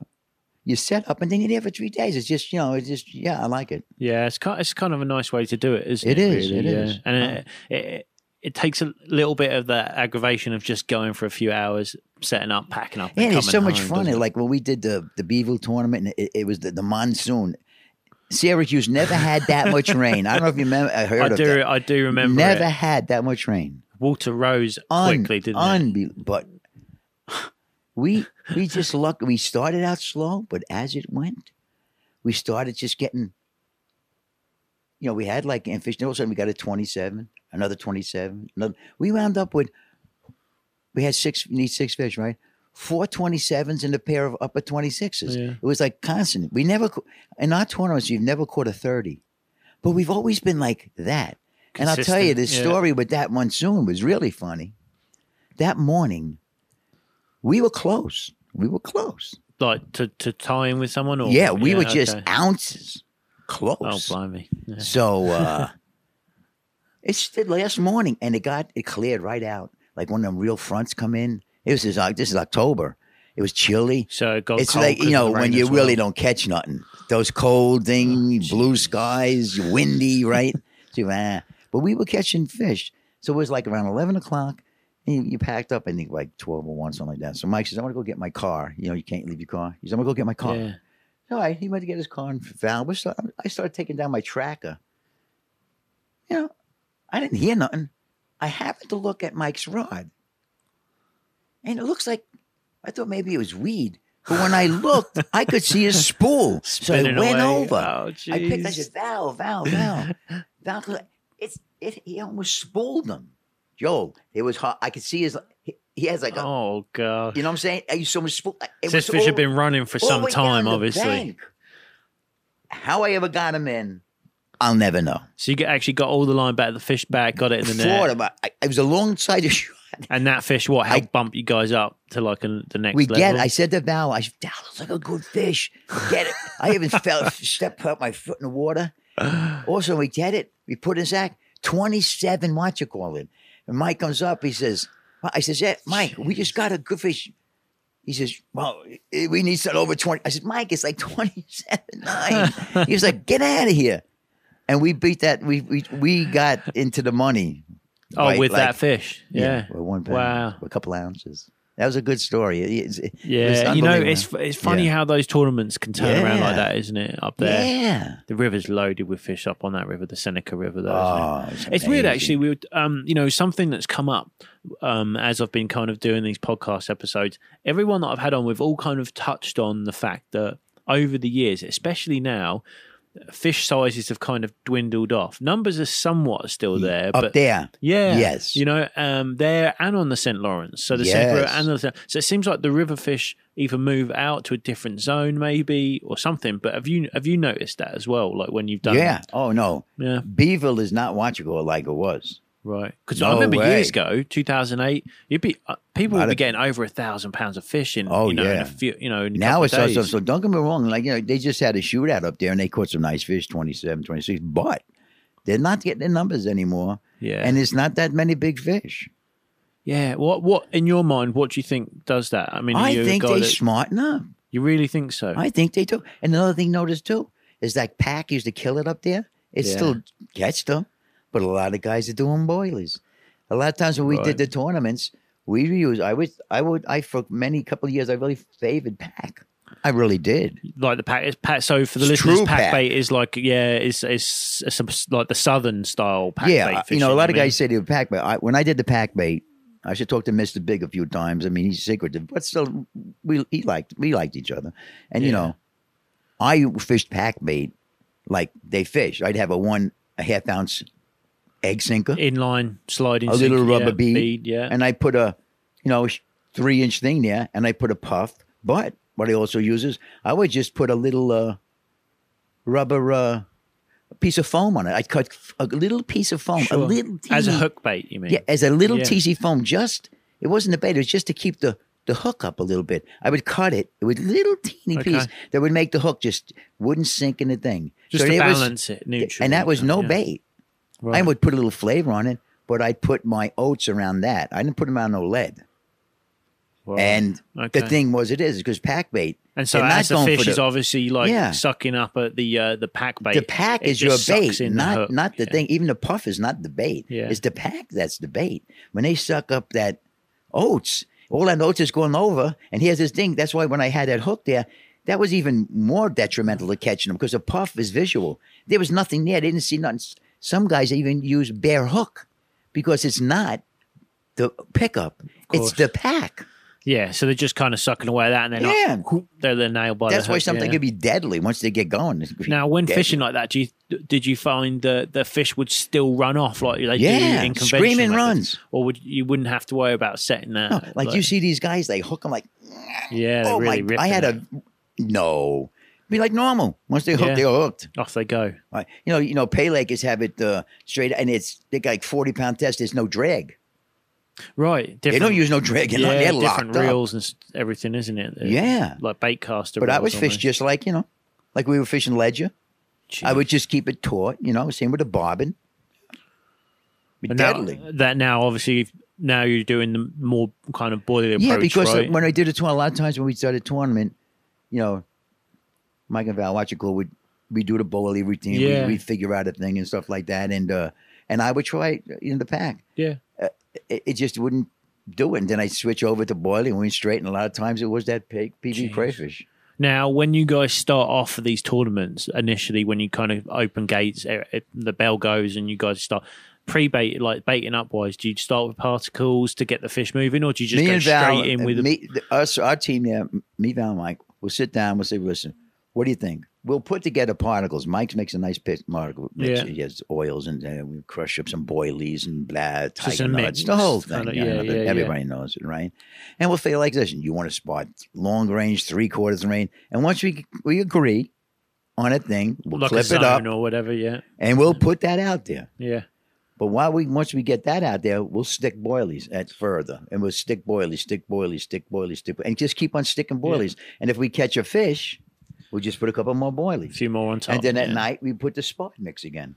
you set up and then you're there for three days. It's just you know, it's just yeah, I like it. Yeah, it's kind. It's kind of a nice way to do it, isn't it? It is, really? it yeah. is. and it, uh-huh. it it takes a little bit of that aggravation of just going for a few hours, setting up, packing up. and Yeah, it's so much home, fun. it? Like when we did the the Beeville tournament, and it, it was the, the monsoon. Syracuse never had that much rain. I don't know if you remember. I uh, heard I of do. that. I do remember. never it. had that much rain. Water rose Un- quickly, didn't it? unbe- But we we just luck. We started out slow, but as it went, we started just getting. You know, we had like fish. All of a sudden, we got a twenty-seven, another twenty-seven, another. We wound up with. We had six. Need six fish, right? Four 27s and a pair of upper 26s. Yeah. It was like constant. We never, in our tournaments, you've never caught a 30. But we've always been like that. And I'll tell you, the yeah. story with that monsoon was really funny. That morning, we were close. We were close. Like to, to tie in with someone, or yeah, we were just okay. ounces close. Oh, blimey! Yeah. So uh, it's the last morning, and it got it cleared right out. Like when them real fronts come in. It was this, this is October. It was chilly. So it it's like you know when you as really don't catch nothing. Those cold thing, blue skies, windy, right? so, ah. But we were catching fish, so it was like around eleven o'clock. You, you packed up, I think like twelve or one, something like that. So Mike says, "I want to go get my car." You know, you can't leave your car. He says, "I'm gonna go get my car." Yeah. All right, he went to get his car and start- I started taking down my tracker. You know, I didn't hear nothing. I happened to look at Mike's rod, and it looks like I thought maybe it was weed. But when I looked, I could see a spool. so I went away. over. Oh, I picked. I said, "Val, Val, Val, Val." It's it. He almost spooled them. Joel, it was hot. I could see his. He, has like a. Oh god! You know what I'm saying? I used so much spool. This fish had been running for some time, obviously. How I ever got him in, I'll never know. So you actually got all the line back, the fish back, got it in the net, but I, it was a long sighted shot. and that fish what helped bump you guys up to like a, the next We level. get. It. I said to Val, I said, Val, it's like a good fish. Get it. I even felt step put my foot in the water. Also, we get it. We put in Zach twenty seven. What you call it? And Mike comes up. He says, I says, yeah, Mike, we just got a good fish. He says, "Well, eh, we need something over 20." I said, "Mike, it's like 27 nine." he was like, "Get out of here!" And we beat that. We we we got into the money. Oh, Right, with like- that fish. Yeah. with one pound, Wow. a couple ounces. That was a good story. It- it Yeah, you know, it's it's funny Yeah. how those tournaments can turn around like that, isn't it? Up there, Yeah. the river's loaded with fish up on that river, the Seneca River. Though, it? Oh, it's, It's weird, actually. We, would, um, you know, something that's come up um, as I've been kind of doing these podcast episodes. Everyone that I've had on, we've all kind of touched on the fact that over the years, especially now, fish sizes have kind of dwindled off. Numbers are somewhat still there, Up but there. yeah, Yes. you know, um, there and on the St. Lawrence. So the St. River and the so it seems like the river fish either move out to a different zone, maybe, or something. But have you have you noticed that as well? Like when you've done, Yeah. Oh no. yeah, Beeville is not Watchable like it was. Right. Because I remember way. years ago, two thousand eight, you'd be uh, people would be getting over a thousand pounds of fish in, Oh, you know, in yeah. a few, you know, Now it's also so don't get me wrong, like you know, they just had a shootout up there and they caught some nice fish, 27, 26, but they're not getting the numbers anymore. yeah, And it's not that many big fish. yeah. What what in your mind? What do you think does that? I mean, I you think they that- smart enough. you really think so? I think they do. And another thing notice too is that pack used to kill it up there. It Yeah. still gets them, but a lot of guys are doing boilies. A lot of times when we Right. did the tournaments, we use. I would. I would. I for many couple of years, I really favored pack. I really did. like the pack, pack. So for the It's listeners, pack, pack. bait is like yeah, it's it's, it's like the southern style pack yeah, bait. Fishing, you know, a lot I of mean. guys say they were pack bait. I, when I did the pack bait, I should talk to Mister Big a few times. I mean, he's secretive, but still, we he liked we liked each other, and you know, I fished pack bait like they fish. I'd have a one a half ounce egg sinker, inline sliding, a little sink, rubber yeah, bead, yeah. and I put a you know three inch thing there, and I put a puff. But what I also use is I would just put a little uh, rubber. Uh, piece of foam on it. I'd cut a little piece of foam, a Sure. little as a hook bait. You mean? yeah, as a little Yeah. teasy foam. Just it wasn't a bait. It was just to keep the the hook up a little bit. I would cut it with little teeny Okay. piece that would make the hook just wouldn't sink in the thing. just So to it was- balance it, neutral. and that was no yeah. bait. I would put a little flavor on it, but I'd put my oats around that. I didn't put them on no lead. Right. And Okay. the thing was, it is because pack bait. And so as the fish is obviously like Yeah. sucking up at the uh, the pack bait. the pack it is your bait, in the not not the Yeah. thing. Even the puff is not the bait. Yeah. It's the pack that's the bait. When they suck up that oats, all that oats is going over. And here's this thing. That's why when I had that hook there, that was even more detrimental to catching them because the puff is visual. There was nothing there. They didn't see nothing. Some guys even use bare hook because it's not the pickup. It's the pack. Yeah, so they're just kind of sucking away at that, and then Yeah. like, they're they're nailed by That's the why something yeah. could be deadly once they get going. It could be Now, when deadly. fishing like that, do you did you find that the fish would still run off like they Yeah, do in conventional screaming methods? runs. or would you wouldn't have to worry about setting that? No, like, you see these guys, they hook them like yeah, oh really my! I had a no. Be like normal. Once they hook, Yeah. they're hooked. off they go. Right. You know, you know, Pay Lakers have it uh, straight, and it's they got like forty pound test. There's no drag. Right, They different, don't use no drag. Yeah, they're different locked up. reels and s- everything, isn't it? They're Yeah. like bait caster. But I was almost. just like you know, like we were fishing ledger. I would just keep it taut. You know, same with the bobbin. Be But now, deadly. that now obviously now you're doing the more kind of boiling approach, Yeah, because right? when I did a tournament, a lot of times when we started tournament, you know, Mike and Val watch it go. We we do the bowling routine. Yeah. We we figure out a thing and stuff like that, and uh, and I would try in the pack. yeah, It, it just wouldn't do it. And then I switch over to boiling, We went straight, and a lot of times it was that pig, PB Jeez. crayfish. Now, when you guys start off for these tournaments, initially when you kind of open gates, eh, eh, the bell goes, and you guys start pre-bait, like baiting up wise. Do you start with particles to get the fish moving, or do you just me go and Val, straight in with the me, us, our team there, me, Val, and Mike, we'll sit down. We'll say, listen, what do you think? We'll put together particles. Mike makes a nice particle. Yeah. He has oils and uh, we crush up some boilies and blah, tiger nuts, the whole thing. You know, yeah, yeah, yeah. everybody knows it, right? And we'll say like this. You want to spot long range, three quarters range. And once we we agree on a thing, we'll like clip it up or whatever? Yeah, and we'll put that out there. yeah. But while we once we get that out there, we'll stick boilies at further, and we'll stick boilies, stick boilies, stick boilies, stick, and just keep on sticking boilies. And if we catch a fish, we'll just put a couple more boilies. A few more on top, And then at yeah. night we put the smart mix again.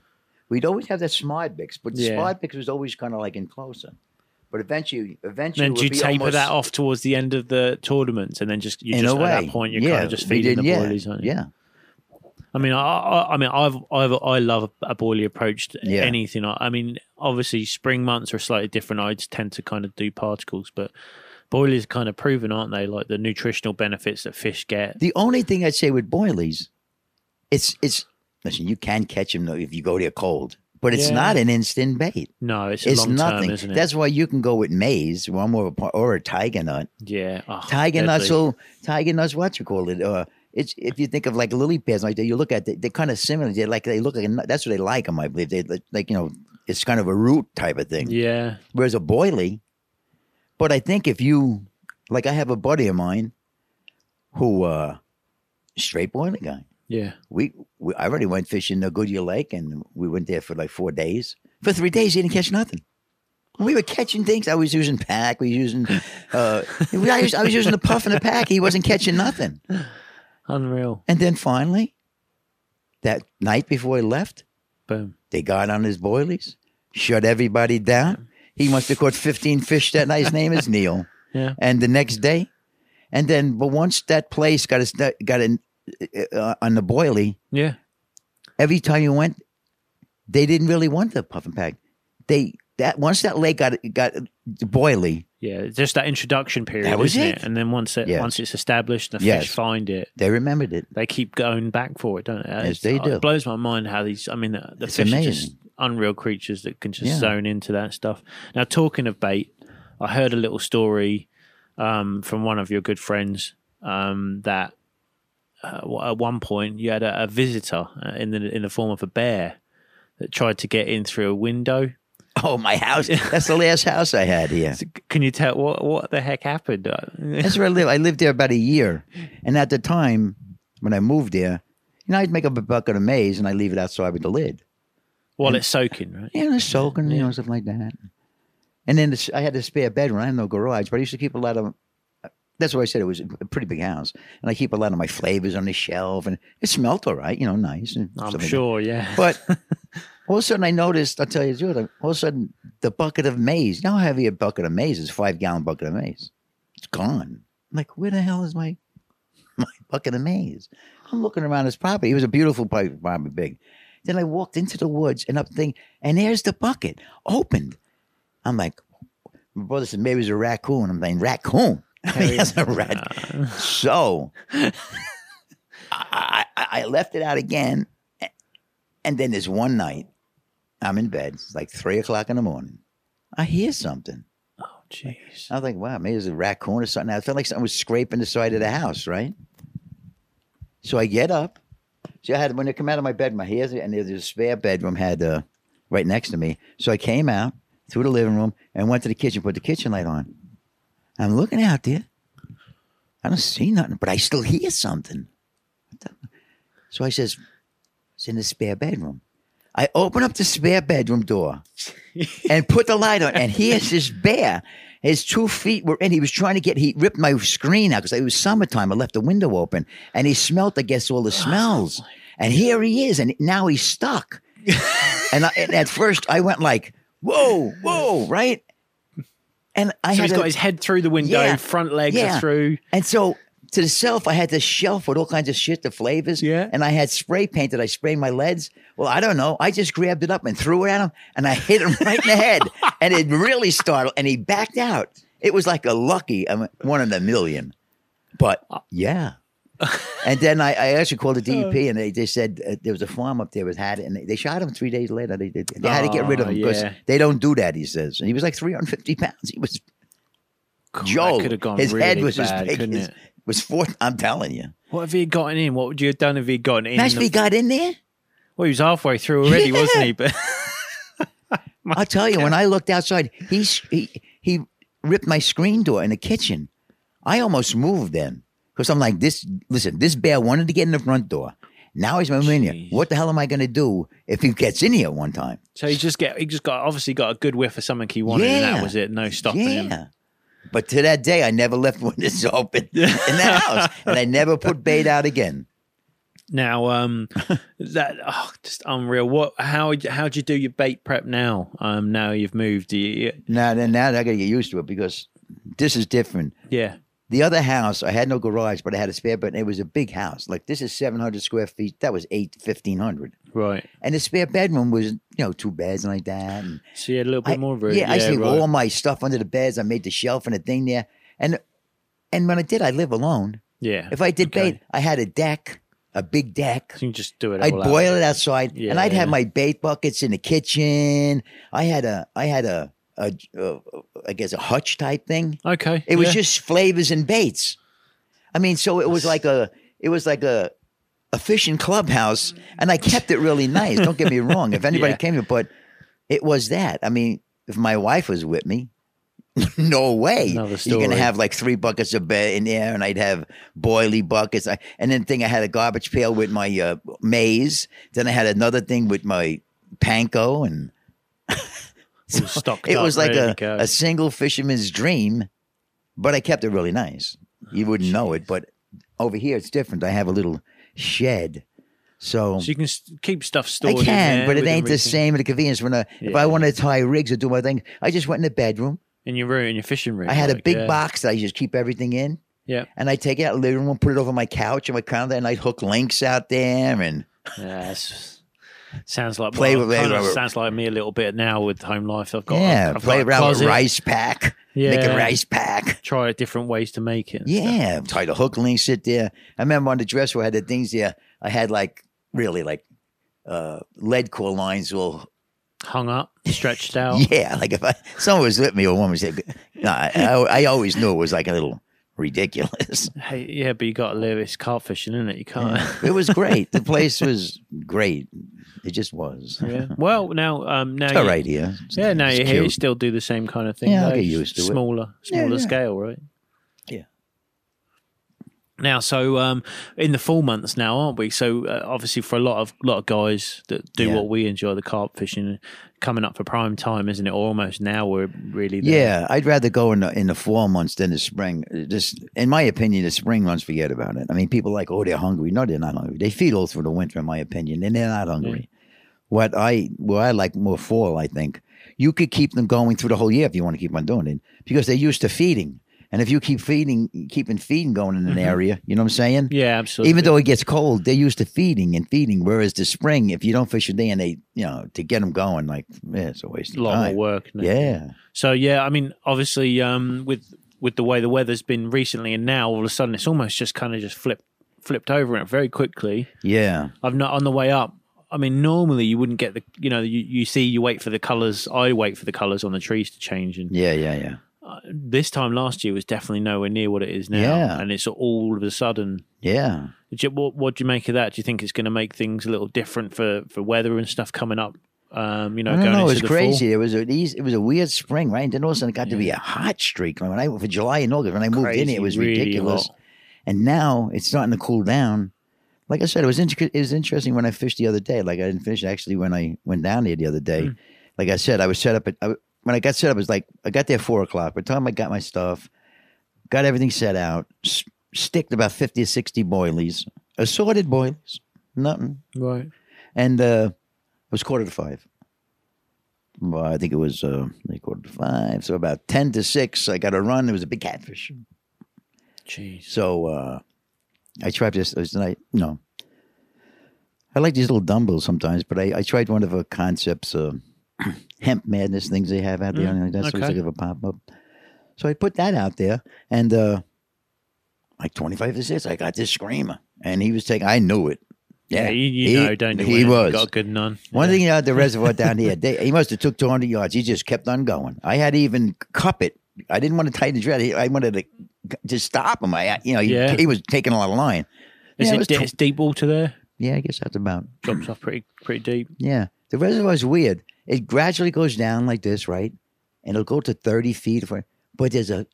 We'd always have that smart mix, but the Yeah. smart mix was always kind of like in closer. But eventually, eventually, then you taper that off towards the end of the tournaments, and then just you just way. at that point you're yeah, kind of just we feeding the yeah, boilies, aren't you? Yeah, I mean, I, I, I mean, I've, I've, I love a boilie approach to Yeah. anything. I I mean, obviously, spring months are slightly different. I just tend to kind of do particles, but boilies kind of proven, aren't they? Like the nutritional benefits that fish get. The only thing I'd say with boilies, it's it's listen. You can catch them if you go there cold, but it's Yeah. not an instant bait. No, it's, It's nothing. term, it? That's why you can go with maize, one more or a tiger nut. yeah, oh, Tiger nuts, deadly. so tiger nuts. What you call it? Uh, it's if you think of like lily pads like that, you look at they, they're kind of similar. They like they look like a nut. That's what they like them. I believe they like- like you know it's kind of a root type of thing. Yeah, Whereas a boilie, but I think if you like, I have a buddy of mine who uh straight boilie guy. yeah. We, we I already went fishing the Goodyear Lake, and we went there for like four days. For three days, he didn't catch nothing. We were catching things. I was using pack. We were using. Uh, I, was, I was using the puff and the pack. He wasn't catching nothing. Unreal. And then finally, that night before he left, Boom. they got on his boilies, shut everybody down. He must have caught 15 fish that night. His name is Neil. Yeah. And the next day, and then, but once that place got a, got in, uh, on the boilie, Yeah. every time you went, they didn't really want the puff and pack. They that once that lake got got boily, Yeah, just that introduction period, That was isn't it. it? And then once it Yes. once it's established, the Yes. fish find it. they remembered it. They keep going back for it, don't they? Yes, It's- they do. It blows my mind how these. I mean, the, the It's fish are just amazing. Unreal creatures that can just Yeah. zone into that stuff. Now, talking of bait, I heard a little story um, from one of your good friends um, that uh, at one point you had a, a visitor uh, in the in the form of a bear that tried to get in through a window. Oh, my house! That's the last house I had here. So can you tell what what the heck happened? That's where I live. I lived there about a year, and at the time when I moved there, you know, I'd make up a bucket of maize and I leave it outside with the lid. While it's soaking, right? Yeah, it's soaking, you know, stuff like that. And then this, I had a spare bedroom. I had no garage, but I used to keep a lot of. That's why I said it was a pretty big house, and I keep a lot of my flavors on the shelf, and it smelled all right, you know, nice. And I'm stuff like sure, yeah. But all of a sudden, I noticed. I'll tell you the truth. All of a sudden, the bucket of maize. You know how heavy a bucket of maize is? Five gallon bucket of maize. It's gone. I'm like, where the hell is my my bucket of maize? I'm looking around his property. It was a beautiful probably big. Then I walked into the woods and up thing, and there's the bucket opened. I'm like, my brother said maybe it was a raccoon. I'm thinking raccoon. I mean, that's a rat. So I, I, I left it out again. And then there's one night, I'm in bed. It's like three o'clock in the morning. I hear something. oh, jeez. I was like, wow, maybe it's a raccoon or something. I felt like something was scraping the side of the house, right? So I get up. See, I had when I come out of my bed, my hair's and there's a spare bedroom had uh, right next to me. So I came out through the living room and went to the kitchen, put the kitchen light on. I'm looking out there. I don't see nothing, but I still hear something. So I says, it's in the spare bedroom. I open up the spare bedroom door and put the light on, and here's this bear. His two feet were in. He was trying to get. He ripped my screen out because it was summertime. I left the window open, and he smelt, I guess, all the smells. Oh, and here he is, and now he's stuck. and, I, and at first, I went like, "Whoa, whoa!" Right? And I So had he's to- got his head through the window, Yeah. front legs Yeah. are through. and so to the shelf. I had this shelf with all kinds of shit, the flavors. Yeah. And I had spray paint that I sprayed my leads. Well, I don't know. I just grabbed it up and threw it at him and I hit him right in the head. And it really startled and he backed out. It was like a lucky I mean, one in a million. But yeah. and then I, I actually called the DEP and they, they said uh, there was a farm up there that had it and they, they shot him three days later. They, they, they had to get rid of him because yeah. they don't do that, he says. And he was like 350 pounds. He was God, Joe. that could have gone his really head was bad, as big as? Was four. I'm telling you. What if he had gotten in? What would you have done if he'd gotten in? Imagine if he got in there. well, he was halfway through already, Yeah. wasn't he? But I'll tell you, when I looked outside, he, he he ripped my screen door in the kitchen. I almost moved then because I'm like, this. Listen, this bear wanted to get in the front door. Now he's in here. What the hell am I going to do if he gets in here one time? so he just get he just got obviously got a good whiff of something he wanted, and that was it. No stopping yeah. him. But to that day, I never left windows open in the house, and I never put bait out again. Now, um, that oh, just unreal. What? How? How do you do your bait prep now? Um, now you've moved. Do you, Now, then, now I got to get used to it because this is different. yeah. The other house, I had no garage, but I had a spare bedroom. It was a big house. Like this is 700 square feet. That was eight, 1500. Right. And the spare bedroom was, you know, two beds and like that. And So you had a little bit I, more room. yeah, I used to leave right. all my stuff under the beds. I made the shelf and a thing there. And and when I did, I live alone. yeah. If I did Okay. bait, I had a deck, a big deck. So you can just do it. I'd all out. boil it outside, Yeah, and I'd have my bait buckets in the kitchen. I had a, I had a, a, a I guess a hutch type thing. Okay. It was yeah. just flavors and baits. I mean, so it was like a, it was like a, a fishing clubhouse, and I kept it really nice. Don't get me wrong. If anybody Yeah. came here, but it was that. I mean, if my wife was with me, no way. You're gonna have like three buckets of bed in there, and I'd have boily buckets. I, and then thing I had a garbage pail with my uh, maize. Then I had another thing with my panko, and All stocked it up, was like ready a, to go. a single fisherman's dream, but I kept it really nice. You oh, wouldn't know it, but over here it's different. I have a little shed. So, So you can s- keep stuff I stored. in can, there but it within ain't the reason. same at the convenience. When I, if Yeah. I wanted to tie rigs or do my thing, I just went in the bedroom. in your room, in your fishing room. I had a like, big yeah. box that I just keep everything in. Yeah. And I take it out of the living room, put it over my couch and my counter, and I'd hook links out there and Yeah, sounds like Play well, with- kind of sounds like me a little bit now with home life. I've got yeah, I've play got around with rice pack, make a rice pack. Try different ways to make it. stuff. Yeah, try to hook links, sit there. I remember on the dresser I had the things there. I had like really like uh lead core lines all hung up, stretched out. yeah, like if I someone was with me or woman was there, no, I, I, I always knew it was like a little ridiculous. Hey, yeah, but you got to live. It's carp fishing, isn't it? You can't. it was great. The place was great. It just was. yeah. Well, now, um, now, It's all right here. It's- Yeah, now you're here. You still do the same kind of thing. Yeah, I'll get used to it. smaller, Yeah, smaller yeah. scale, right? Yeah. Now, so um, in the fall months now, aren't we? So uh, obviously, for a lot of lot of guys that do Yeah. what we enjoy, the carp fishing, coming up for prime time, isn't it? Or almost now, we're really there. Yeah, I'd rather go in the in the fall months than the spring. Just in my opinion, the spring months forget about it. I mean, people like, oh, they're hungry. No, they're not hungry. They feed all through the winter, in my opinion, and they're not hungry. What I what I like more fall, I think, you could keep them going through the whole year if you want to keep on doing it because they're used to feeding. And if you keep feeding, keeping feeding going in an area, you know what I'm saying? yeah, absolutely. Even though it gets cold, they're used to feeding and feeding. Whereas the spring, if you don't fish a day and they, you know, to get them going, like, yeah, it's a waste a of lot time. more work. Yeah. So yeah, I mean, obviously, um, with with the way the weather's been recently, and now all of a sudden, it's almost just kind of just flipped flipped over it very quickly. Yeah. I've not on the way up. I mean, normally you wouldn't get the, you know, you, you see, you wait for the colors. I wait for the colors on the trees to change, and Yeah, yeah, yeah. Uh, this time last year was definitely nowhere near what it is now. Yeah. And it's all of a sudden. Yeah. You- What, what do you make of that? Do you think it's going to make things a little different for, for weather and stuff coming up? Um, you know, I don't going know. It into was crazy. It was a these- it was a weird spring, right? And then all of a sudden it got to be a hot streak. Like when I for July and August when I fall. moved in, it was really ridiculous. hot. And now it's starting to cool down. Like I said, it was it was interesting when I fished the other day. Like I didn't fish actually when I went down there the other day. Hmm. Like I said, I was set up at I, when I got set up. It was like I got there at four o'clock. By the time I got my stuff, got everything set out, s- sticked about fifty or sixty boilies, assorted boilies, nothing. Right. And uh, it was quarter to five. Well, I think it was uh, like quarter to five. So about 10 to 6, I got a run. It was a big catfish. Jeez. So uh, I tried this this night. No. I like these little dumbbells sometimes, but I, I tried one of the concepts, uh, hemp madness things they have out there. Mm, like that so it's okay. like a pop up. So I put that out there, and uh, like 25 to 6, I got this screamer. And he was taking, I knew it. Yeah, Yeah, you, you he, know, don't you? He was. got good none. One yeah. thing out the reservoir down here, they, he must have took 200 yards. He just kept on going. I had to even cup it. I didn't want to tighten the thread. I wanted to just stop him. I, you know, he, Yeah. he was taking a lot of line. Is Yeah, it it, tw- it's deep water there? Yeah, I guess that's about. Drops off pretty pretty deep. Yeah, the reservoir is weird. It gradually goes down like this, right? And it'll go to 30 feet. For, but there's a,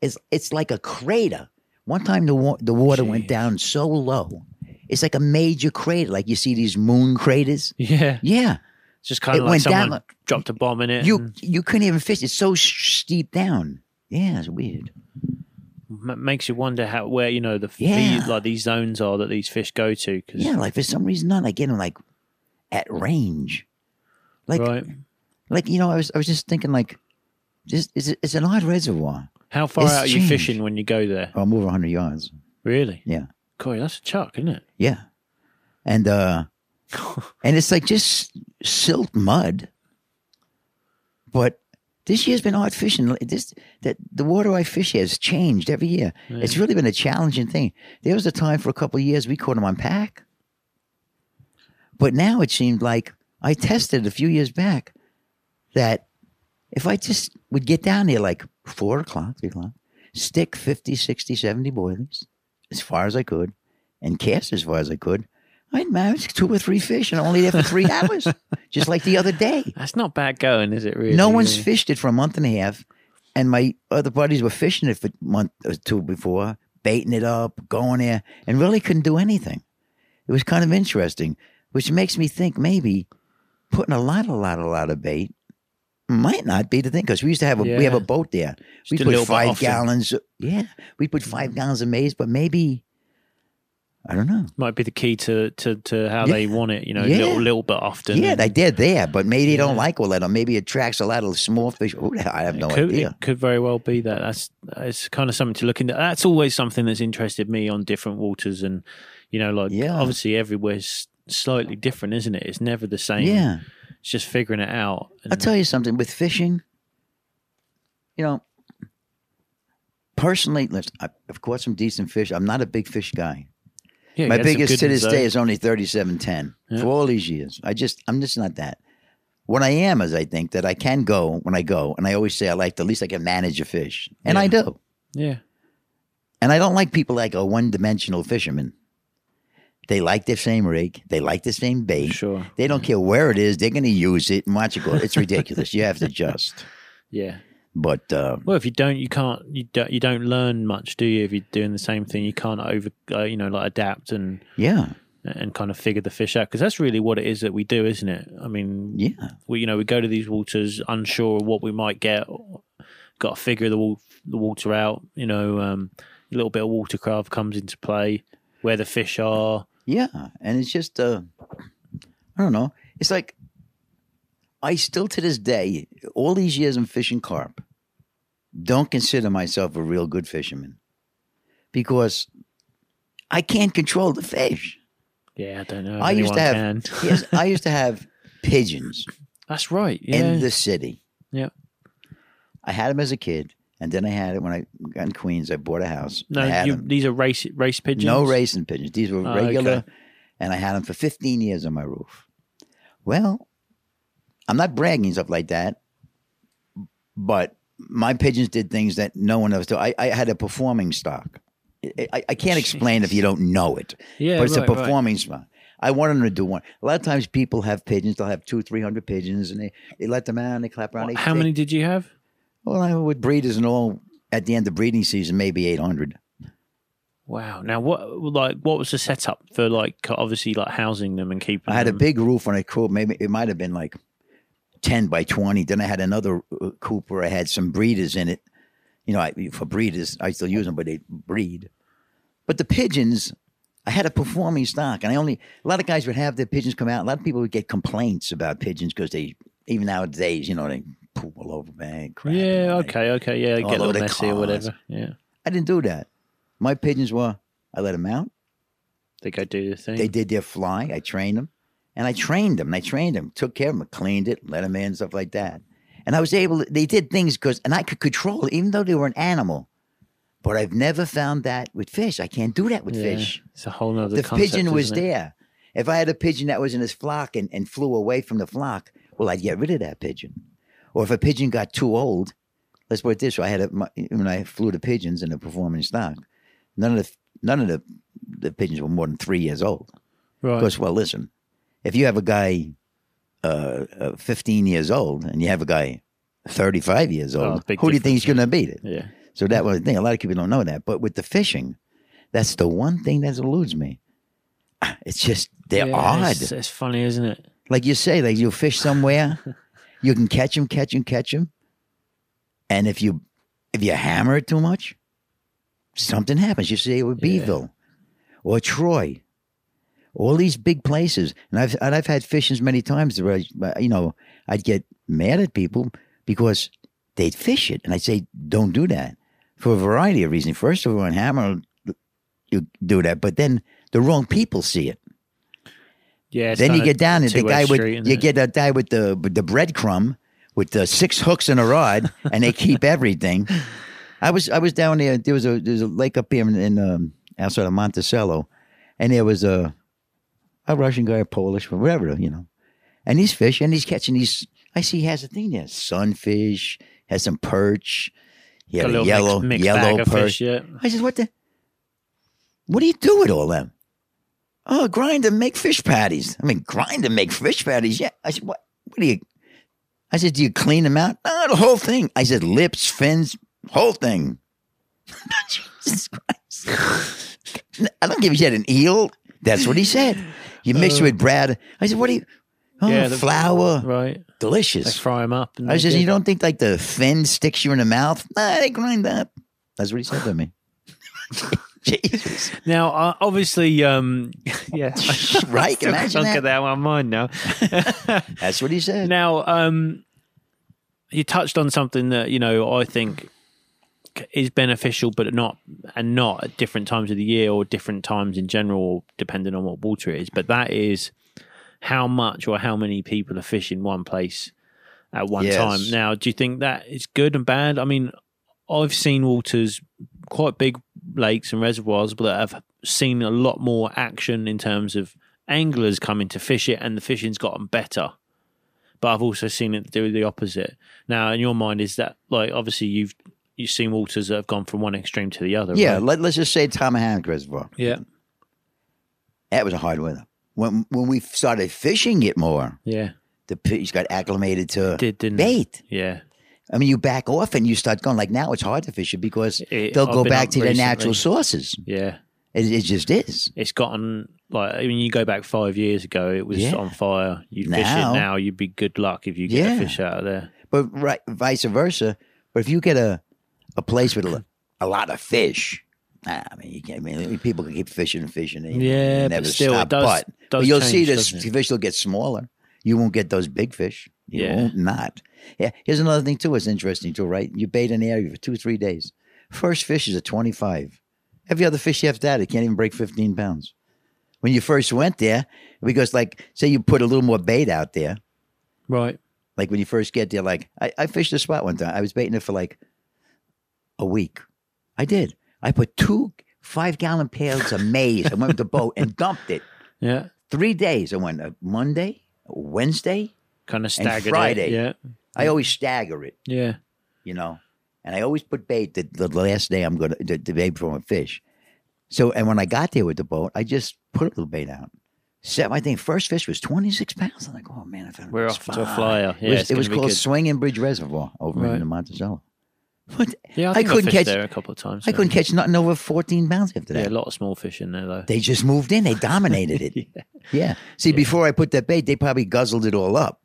it's it's like a crater. One time the wa- the water went down so low, it's like a major crater, like you see these moon craters. Yeah, Yeah, it's just kind It of like went someone down- dropped a bomb in it. you and- you couldn't even fish. It's so sh- steep down. Yeah, it's weird. Makes you wonder how where you know the Yeah. feed, like these zones are that these fish go to. Cause, Yeah, like for some reason not. I get them like at range. Like right. like you know, I was I was just thinking like just it's it's an odd reservoir. How far it's out are you fishing when you go there? I'm over hundred yards. Really? Yeah. Corey, that's a chuck, isn't it? Yeah. And uh and it's like just silt mud. But this year's been odd fishing. This that the water I fish here has changed every year. It's really been a challenging thing. There was a time for a couple of years we caught them on pack. But now it seemed like I tested a few years back that if I just would get down there like four o'clock, three o'clock, stick 50, 60, 70 boilies as far as I could, and cast as far as I could, I'd manage two or three fish and only there for three hours, just like the other day. That's not bad going, is it? Really? No one's Yeah. fished it for a month and a half, and my other buddies were fishing it for a month or two before, baiting it up, going there, and really couldn't do anything. It was kind of interesting, which makes me think maybe putting a lot, a lot, a lot of bait might not be the thing because we used to have a we have a boat there. we put five gallons. Yeah, we put five mm-hmm. gallons of maize, but maybe I don't know. Might be the key to to, to how Yeah. they want it. You know, Yeah. little little bit often. Yeah, and they did there, but maybe they don't like all that, or maybe it attracts a lot of small fish. Oh, I have no could, idea. It could very well be that. That's it's kind of something to look into. That's always something that's interested me on different waters, and you know, like Yeah. obviously everywhere's slightly different, isn't it? It's never the same. Yeah. it's just figuring it out. I'll tell you something with fishing. You know, personally, listen, I've caught some decent fish. I'm not a big fish guy. yeah, My biggest to this day is only 3710 Yeah. for all these years. I just, I'm just not that. What I am is I think that I can go when I go, and I always say I like to, at least I can manage a fish. And I do. Yeah, And I don't like people like a one dimensional fisherman. They like the same rig, they like the same bait. sure. They don't care where it is, they're going to use it and watch it go. It's ridiculous. you have to adjust. Yeah. But uh, Well, if you don't, you can't. You don't. You don't learn much, do you? If you're doing the same thing, you can't over. Uh, you know, like adapt and yeah, and kind of figure the fish out because that's really what it is that we do, isn't it? I mean, yeah. we you know we go to these waters unsure of what we might get. Got to figure the the water out. You know, um, a little bit of watercraft comes into play. Where the fish are. Yeah, and it's just uh I don't know. It's like I still to this day, all these years I'm fishing carp, don't consider myself a real good fisherman because I can't control the fish. Yeah, I don't know. I used to have yes, I used to have pigeons That's right. Yeah. in the city. Yeah. I had them as a kid, and then I had it when I got in Queens. I bought a house. No, you, these are race race pigeons. No racing pigeons. These were Oh, regular, okay. and I had them for 15 years on my roof. Well, I'm not bragging stuff like that, but my pigeons did things that no one else did. I, I had a performing stock. I, I, can't explain if you don't know it, Yeah, but it's right, a right. performing stock. I wanted them to do one. A lot of times people have pigeons. They'll have two, three hundred pigeons, and they, they let them out and they clap around. They- How they- many did you have? Well, I, with breeders and all, at the end of breeding season, maybe 800. Wow. Now, what like what was the setup for like obviously like housing them and keeping? I had a big roof on a coop. Maybe it might have been like ten by twenty. Then I had another uh, coop where I had some breeders in it. You know, I, for breeders, I still use them, but they breed. But the pigeons, I had a performing stock, and I only a lot of guys would have their pigeons come out. A lot of people would get complaints about pigeons because they even nowadays, you know, they poop all over bag. Crap, Yeah. Okay. Okay. Yeah. Oh, get all a little messy or whatever. Yeah. I didn't do that. My pigeons were. I let them out. They go do the thing. They did their fly. I trained them, and I trained them. And I trained them, took care of them, cleaned it, let them in, stuff like that. And I was able. To, they did things because, and I could control it, even though they were an animal. But I've never found that with fish. I can't do that with Yeah, fish. It's a whole nother. The concept, pigeon was there. If I had a pigeon that was in his flock and, and flew away from the flock, well, I'd get rid of that pigeon. Or if a pigeon got too old, let's put it this way: I had a, my, when I flew the pigeons in the performing stock, none of the none of the the pigeons were more than three years old. Right. Because, well, listen, if you have a guy uh, uh, 15 years old and you have a guy 35 years Oh, old, big who do you think is going to beat it? Yeah. So that was the thing. A lot of people don't know that. But with the fishing, that's the one thing that eludes me. Ah, It's just, they're Yeah, odd. It's, it's funny, isn't it? Like you say, like you fish somewhere, you can catch them, catch them, catch them. And if you if you hammer it too much, something happens. You see it with Beeville or Troy, all these big places. And I've and I've had fishings many times where I, you know I'd get mad at people because they'd fish it, and I'd say, "Don't do that," for a variety of reasons. First of all, on Hammer, you do that, but then the wrong people see it. Yeah. then you get down and the guy with you get that guy with the with the breadcrumb with the six hooks and a rod, and they keep everything. I was I was down there. There was a there's a lake up here in, in um, outside of Monticello, and there was a a Russian guy, a Polish, whatever you know, and he's fishing. and He's catching these. I see he has a thing there: sunfish, has some perch. He a, yellow mixed, mixed yellow perch. fish, yeah. I said, "What the? What do you do with all them?" Oh, grind and make fish patties. I mean, grind and make fish patties. Yeah. I said, "What? What do you?" I said, "Do you clean them out?" No, the whole thing. I said, "Lips, fins, whole thing." Jesus Christ! I don't give a shit. An eel. That's what he said. You mix it with bread. I said, "What do you?" Oh, Uh. Yeah, the- flour, Right. They delicious. fry them up. And I they said, "You don't think like the fin sticks you in the mouth?" Nah, they grind up. That's what he said to me. Jesus. Now, uh, obviously, um, yeah, Right? Still Imagine that. get that on my mind now. That's what he said. now, um, you touched on something that you know I think is beneficial, but not and not at different times of the year or different times in general, depending on what water it is. But that is how much or how many people are fishing one place at one Yes. time. Now, do you think that is good and bad? I mean, I've seen waters quite big lakes and reservoirs that have seen a lot more action in terms of anglers coming to fish it and the fishing's gotten better. But I've also seen it do the opposite. Now, in your mind, is that like obviously you've you've seen waters that have gone from one extreme to the other? yeah, right? let, let's just say Tomhannock Reservoir. yeah, That was a hard weather. When when we started fishing it more, yeah. the fish got acclimated to Did didn't it? bait. Yeah, I mean, you back off and you start going like now. It's hard to fish it because It- they'll I've go back to their natural sources. yeah. It, it just is. It's gotten like I mean, you go back five years ago, it was Yeah. on fire. You'd fish it now, you'd be good luck if you get Yeah. a fish out of there. But right, vice versa. But if you get a a place with a, a lot of fish, I mean, you can't. I mean, people can keep fishing and fishing. And Yeah, but never still, it stop. does- but, does but you'll see change, this fish will get smaller. You won't get those big fish. You Yeah. won't not. Yeah. Here's another thing too. It's interesting too, right? You bait an area for two three days. First fish is a twenty five. Every other fish you after that, it can't even break fifteen pounds. When you first went there, because like say you put a little more bait out there, Right. like when you first get there, like I, I fished a spot one time. I was baiting it for like a week. I did. I put two five gallon pails of maize. I went with the boat and dumped it. Yeah. Three days. I went a Monday, Wednesday. Kind of staggered. it, Friday. Yeah. I always stagger it, Yeah. you know. And I always put bait the, the last day I'm gonna the, the bait from a fish. So and when I got there with the boat, I just put a little bait out. Set my thing. First fish was 26 pounds. I'm like, oh man, I found We're off to a flyer. Yeah, it was, it was called good. Swinging Bridge Reservoir over Right. in the Monticello. What? Yeah, I, I couldn't catch- there a couple of times. I so- couldn't catch nothing over 14 pounds after that. Yeah, a lot of small fish in there though. They just moved in. They dominated it. Yeah. yeah. See, before I put that bait, they probably guzzled it all up.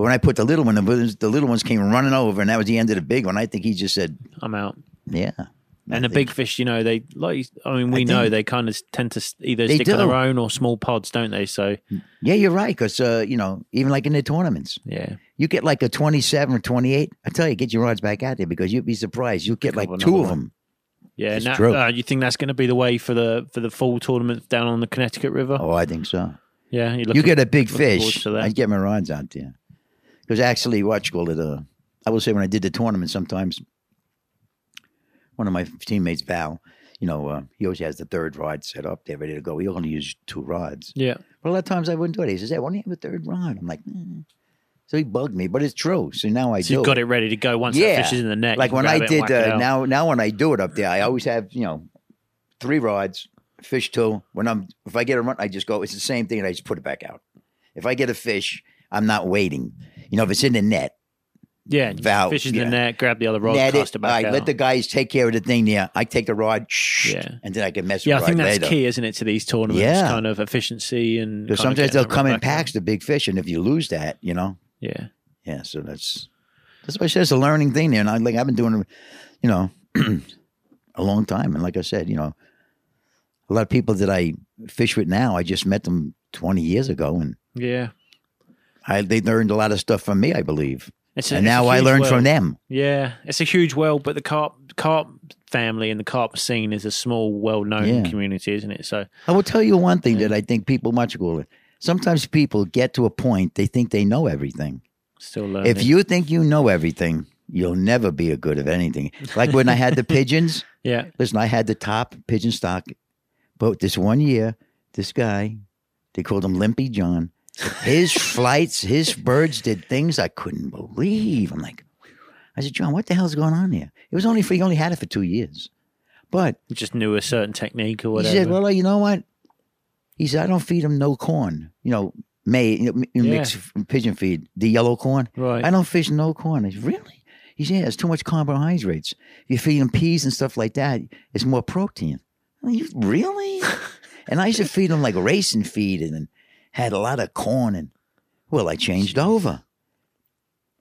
But when I put the little one, the the little ones came running over, and that was the end of the big one. I think he just said, I'm out. "Yeah." And the big fish, you know, they like. I mean, we I know they kind of tend to either They stick on their own or small pods, don't they? So Yeah, you're right. Because uh, you know, even like in the tournaments, yeah, you get like a 27 or 28. I tell you, get your rods back out there because you'd be surprised. You'll get like two of one. them. yeah. It's true. uh, you think that's going to be the way for the for the fall tournament down on the Connecticut River? Oh, I think so. Yeah, you, you get a big fish. I get my rods out there because actually, what you call it? Uh, I will say when I did the tournament, sometimes one of my teammates, Val, you know, uh, he always has the third rod set up there, ready to go. He only use two rods. Yeah, But a lot of times I wouldn't do it. He says, "Hey, why don't you have a third rod?" I'm like, "Mm." so he bugged me, but it's true. So now I so do. you've got it ready to go once Yeah. that fish is in the net. like when I grab it and did uh, now now when I do it up there, I always have you know three rods, fish two. When I'm if I get a run, I just go. It's the same thing, and I just put it back out. If I get a fish, I'm not waiting. You know, if it's in the net, yeah, Val, fish in yeah. the net, grab the other rod, net cast it. it back right, out. let the guys take care of the thing there. I take the rod, shh, Yeah. and then I can mess with yeah, I think that's later. key, isn't it, to these tournaments? Yeah. Kind of efficiency and Because sometimes they'll come in packs, the big fish, and if you lose that, you know, Yeah, yeah. So that's that's why it's a learning thing there. And I like I've been doing, you know, a a long time. And like I said, you know, a lot of people that I fish with now, I just met them 20 years ago, and Yeah. I, they learned a lot of stuff from me, I believe. It's a- and now I learn world. from them. Yeah, it's a huge world, but the carp carp family and the carp scene is a small, well known Yeah. community, isn't it? So I will tell you one thing that I think people much go. Sometimes people get to a point they think they know everything. still learning. If you think you know everything, you'll never be a good at anything. Like when I had the pigeons. yeah, Listen, I had the top pigeon stock, but this one year, this guy, they called him Limpy John. His flights, his birds did things I couldn't believe. I'm like, I said, John, what the hell's going on here? It was only for he only had it for two years, but you just knew a certain technique or whatever. he said, "Well, you know what?" He said, "I don't feed him no corn. You know, may you know, Yeah. mix pigeon feed the yellow corn. right. I don't fish no corn." I said, "Really?" He said, "Yeah, it's too much carbohydrates. If you feed him peas and stuff like that, it's more protein." I'm really? and I used to feed him like racing feed and had a lot of corn. And well, I changed over,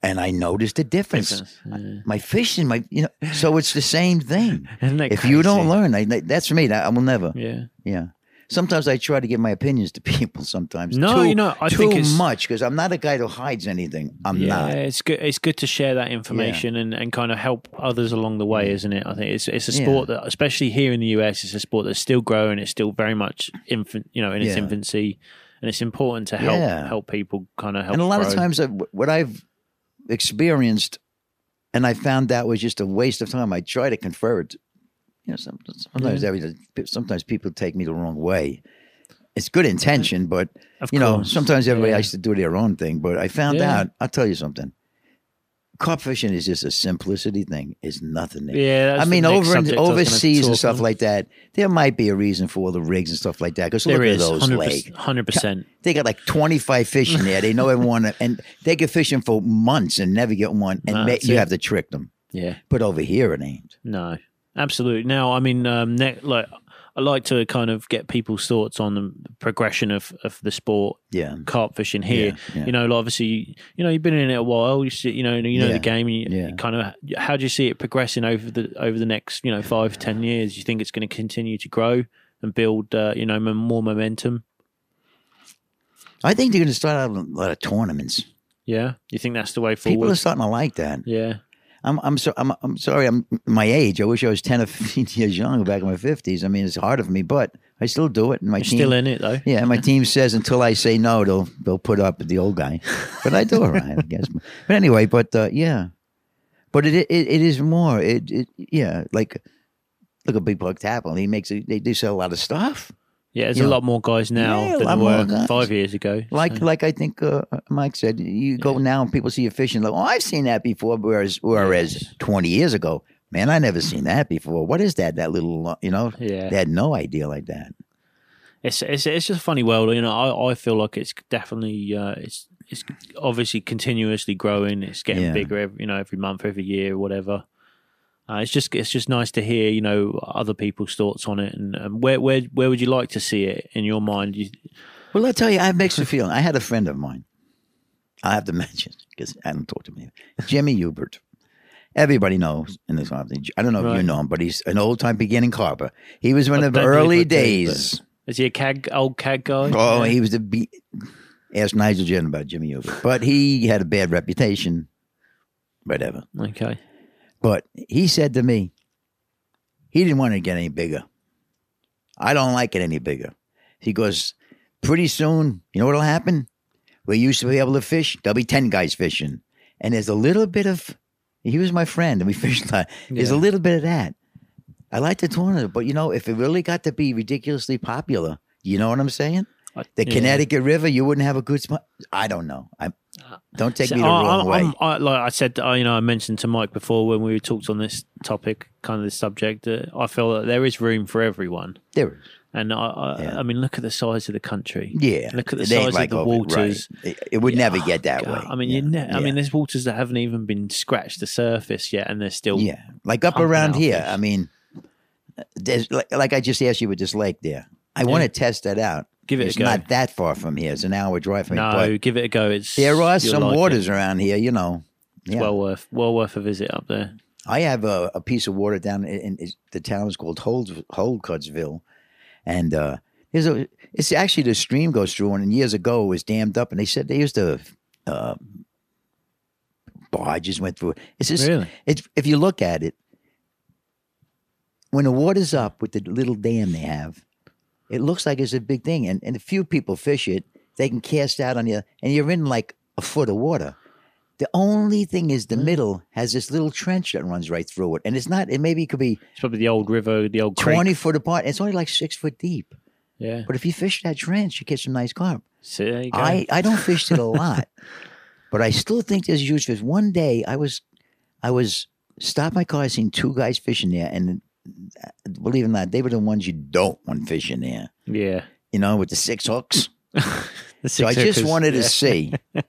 and I noticed a difference. Difference, yeah. My fishing, my you know, so it's the same thing. If you don't learn, I, that's for me. That I will never. yeah, Yeah. Sometimes I try to give my opinions to people. Sometimes No, too, you know, I too think much because I'm not a guy who hides anything. I'm yeah, not. it's good. It's good to share that information and, and kind of help others along the way, isn't it? I think it's it's a Yeah. sport that, especially here in the US, it's a sport that's still growing. It's still very much infant, you know, in its Yeah. infancy, and it's important to help Yeah. help people kind of help. And a lot grow. of times, I, what I've experienced, and I found that was just a waste of time. I try to confer it. You know, some, sometimes every, sometimes people take me the wrong way. It's good intention, but Of you know, sometimes everybody Yeah. likes to do their own thing. But I found Yeah. out. I'll tell you something. Carp fishing is just a simplicity thing. It's nothing. there. Yeah, that's I mean, over in, subject I was gonna overseas and stuff on. like that, there might be a reason for all the rigs and stuff like that. Because look There at those legs. hundred percent. They got like 25 fish in there. They know everyone, and they get fishing for months and never get one. And Nah, ma- you it. have to trick them. Yeah, But over here, it ain't. no, absolutely. Now, I mean, um, ne- like I like to kind of get people's thoughts on the progression of of the sport Yeah. carp fishing here. Yeah, yeah. You know, like, obviously, you know, you've been in it a while. You see, you know, you know Yeah, the game. And you, yeah. kind of, how do you see it progressing over the over the next, you know, five ten years? You think it's going to continue to grow and build, uh, you know, more momentum? I think they're going to start out a lot of tournaments. Yeah, you think that's the way forward? People are starting to like that. yeah, I'm I'm so I'm I'm sorry. I'm my age. I wish I was ten or fifteen years younger back in my fifties. I mean, it's hard for me, but I still do it. And my you're team, still in it though. yeah, my team says until I say no, they'll they'll put up with the old guy. But I do all right, I guess. But anyway, but uh, yeah, but it, it it is more. It it yeah, like look at Big Carp Tackle. He makes a, they do sell a lot of stuff. Yeah, there's You a know, lot more guys now yeah, than there were five years ago. Like so- like I think uh, Mike said, you go now and people see you fishing. Like, oh, I've seen that before. Whereas whereas Yes. twenty years ago, man, I never seen that before. What is that? That little uh, you know? yeah, They had no idea like that. it's it's it's just a funny world. You know, I, I feel like it's definitely uh, it's it's obviously continuously growing. It's getting Yeah. bigger, every, you know, every month, every year, whatever. Uh, it's just it's just nice to hear you know other people's thoughts on it and um, where where where would you like to see it in your mind? You, Well, I'll tell you, I have mixed feeling. I had a friend of mine. I have to mention because I don't talk to him. Jimmy Hubert. Everybody knows in this office. I don't know if you know him, but he's an old time beginning carper. He was one I of the don't believe I early days. is he a CAG old CAG guy? Oh, Yeah. he was the be- ask Nigel Jen about Jimmy Hubert, but he had a bad reputation. Whatever. okay. But he said to me, he didn't want to get any bigger. I don't like it any bigger. He goes, pretty soon, you know what'll happen? We used to be able to fish. There'll be 10 guys fishing. And there's a little bit of, he was my friend and we fished a lot. There's a little bit of that. I like the tournament, but you know, if it really got to be ridiculously popular, you know what I'm saying? Uh, the yeah. Connecticut River, you wouldn't have a good spot. I don't know. I don't take So, me the I- wrong I'm- way. I, like I said, I, you know, I mentioned to Mike before when we talked on this topic, kind of this subject, that I feel that there is room for everyone. there is. And I, I, Yeah. I mean, look at the size of the country. Yeah, Look at the it size like of the over- right. waters. It, it would never get that God, way. I mean, yeah. you ne- I mean, there's waters that haven't even been scratched the surface yet, and they're still. yeah, like up around here. fish. I mean, there's like, like I just asked you with this lake there. I want to test that out. Give it a it's go. not that far from here. It's an hour drive from No, here. But give it a go. It's there are some like it. waters around here. You know. It's Yeah. well worth well worth a visit up there. I have a, a piece of water down in, in the town is called Hold Holdcutsville, and uh, there's a. It's actually the stream goes through, one and years ago it was dammed up, and they said they used to. Uh, barges went through it. It's just, Really? it's, if you look at it, when the water's up with the little dam they have, it looks like it's a big thing. And, and a few people fish it, they can cast out on you, and you're in like a foot of water. The only thing is the mm. middle has this little trench that runs right through it. And it's not, it maybe it could be It's probably the old river, the old creek. 20 foot apart. It's only like six foot deep. Yeah. But if you fish that trench, you get some nice carp. So there you go. I, I don't fish it a lot, but I still think there's huge fish. One day I was I was stopped my car, I seen two guys fishing there, and believe it or not, they were the ones you don't want fishing there. yeah. You know, with the six hooks. The So I six just wanted to see.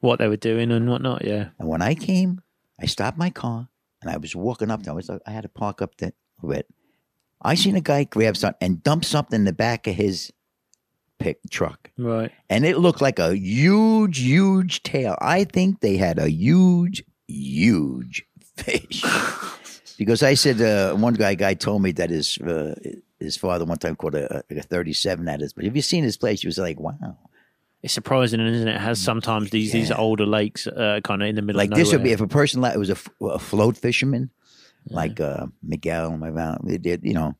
what they were doing and whatnot. Yeah. And when I came, I stopped my car and I was walking up there. I was I had to park up there a bit. I seen a guy grab something and dump something in the back of his pick truck. Right. and it looked like a huge, huge tail. I think they had a huge, huge fish. Because I said uh, one guy guy told me that his uh, his father one time caught a, a thirty seven at his. But have you seen his place? He was like, wow. It's surprising, isn't it? It has sometimes these these older lakes, uh, kind of in the middle. Like of this would be if a person like it was a float fisherman, like uh, Miguel, and my val- they did, you know,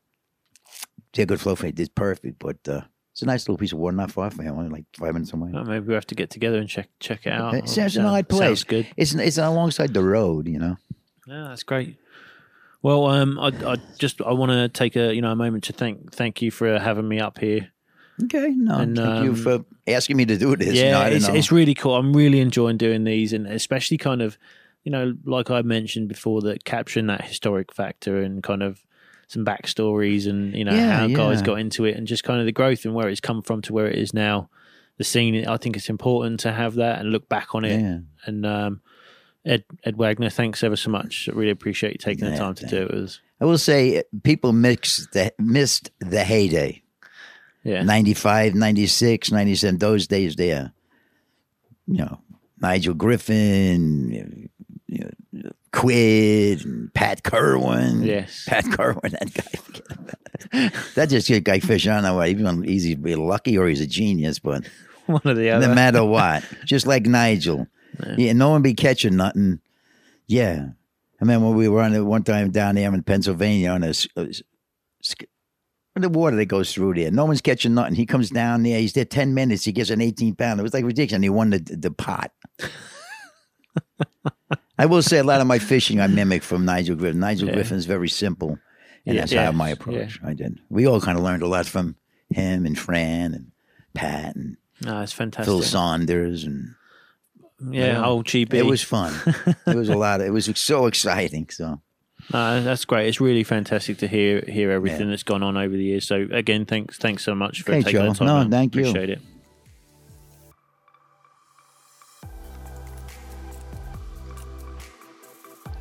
they're good float fisherman. Did perfect, but uh, it's a nice little piece of water, not far from him, only like five minutes away. Oh, maybe we have to get together and check check it out. It's, sounds Oh, an odd sounds place. good. It's it's alongside the road, you know. Yeah, that's great. Well, um, I, I just I want to take a you know a moment to thank thank you for having me up here. Okay, no, And, thank you um, for asking me to do this. yeah, No, it's, it's really cool. I'm really enjoying doing these, and especially kind of, you know, like I mentioned before, that capturing that historic factor and kind of some backstories and you know Yeah, how guys got into it and just kind of the growth and where it's come from to where it is now. The scene, I think it's important to have that and look back on it. yeah. And um, Ed Ed Wagner, thanks ever so much. I really appreciate you taking the time to do it with us. I will say uh, people mix the, missed the heyday. Yeah, 95, 96, 97, those days there. You know, Nigel Griffin, you know, Quid, and Pat Kerwin. yes, Pat Kerwin, that guy. forget about it. That just a guy fishing. I don't know what. Even he's either lucky or he's a genius, but one or the other. no matter what. Just like Nigel. Yeah. no one be catching nothing. Yeah. I remember we were on it one time down there in Pennsylvania on a, a uh, s- sk- the water that goes through there. No one's catching nothing. He comes down there. He's there 10 minutes. He gets an 18 pounder. It was like ridiculous. And he won the, the pot. I will say a lot of my fishing I mimic from Nigel Griffin. Nigel Yeah. Griffin's very simple. And Yeah, that's yeah, how my yeah. approach. I did. We all kind of learned a lot from him and Fran and Pat and no, it's fantastic. Phil Saunders and yeah, Yeah. old GB. it was fun. it was a lot. Of, it was so exciting. So No, that's great. It's really fantastic to hear hear everything that's gone on over the years. So again, thanks thanks so much for Okay, taking Joe. the time. No, out. thank you. Appreciate it.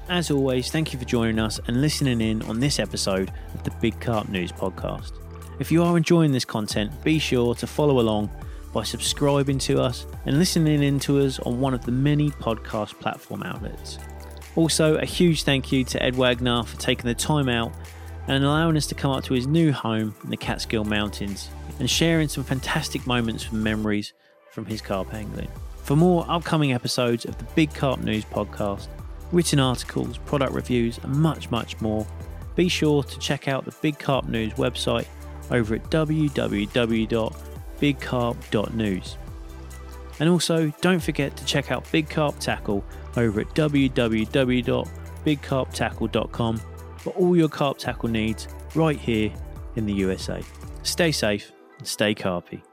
As always, thank you for joining us and listening in on this episode of the Big Carp News Podcast. If you are enjoying this content, be sure to follow along by subscribing to us and listening in to us on one of the many podcast platform outlets. Also, a huge thank you to Ed Wagner for taking the time out and allowing us to come up to his new home in the Catskill Mountains and sharing some fantastic moments and memories from his carp angling. For more upcoming episodes of the Big Carp News podcast, written articles, product reviews, and much, much more, be sure to check out the Big Carp News website over at www.bigcarp.news. And also, don't forget to check out Big Carp Tackle over at www.bigcarptackle.com for all your carp tackle needs right here in the USA. Stay safe and stay carpy.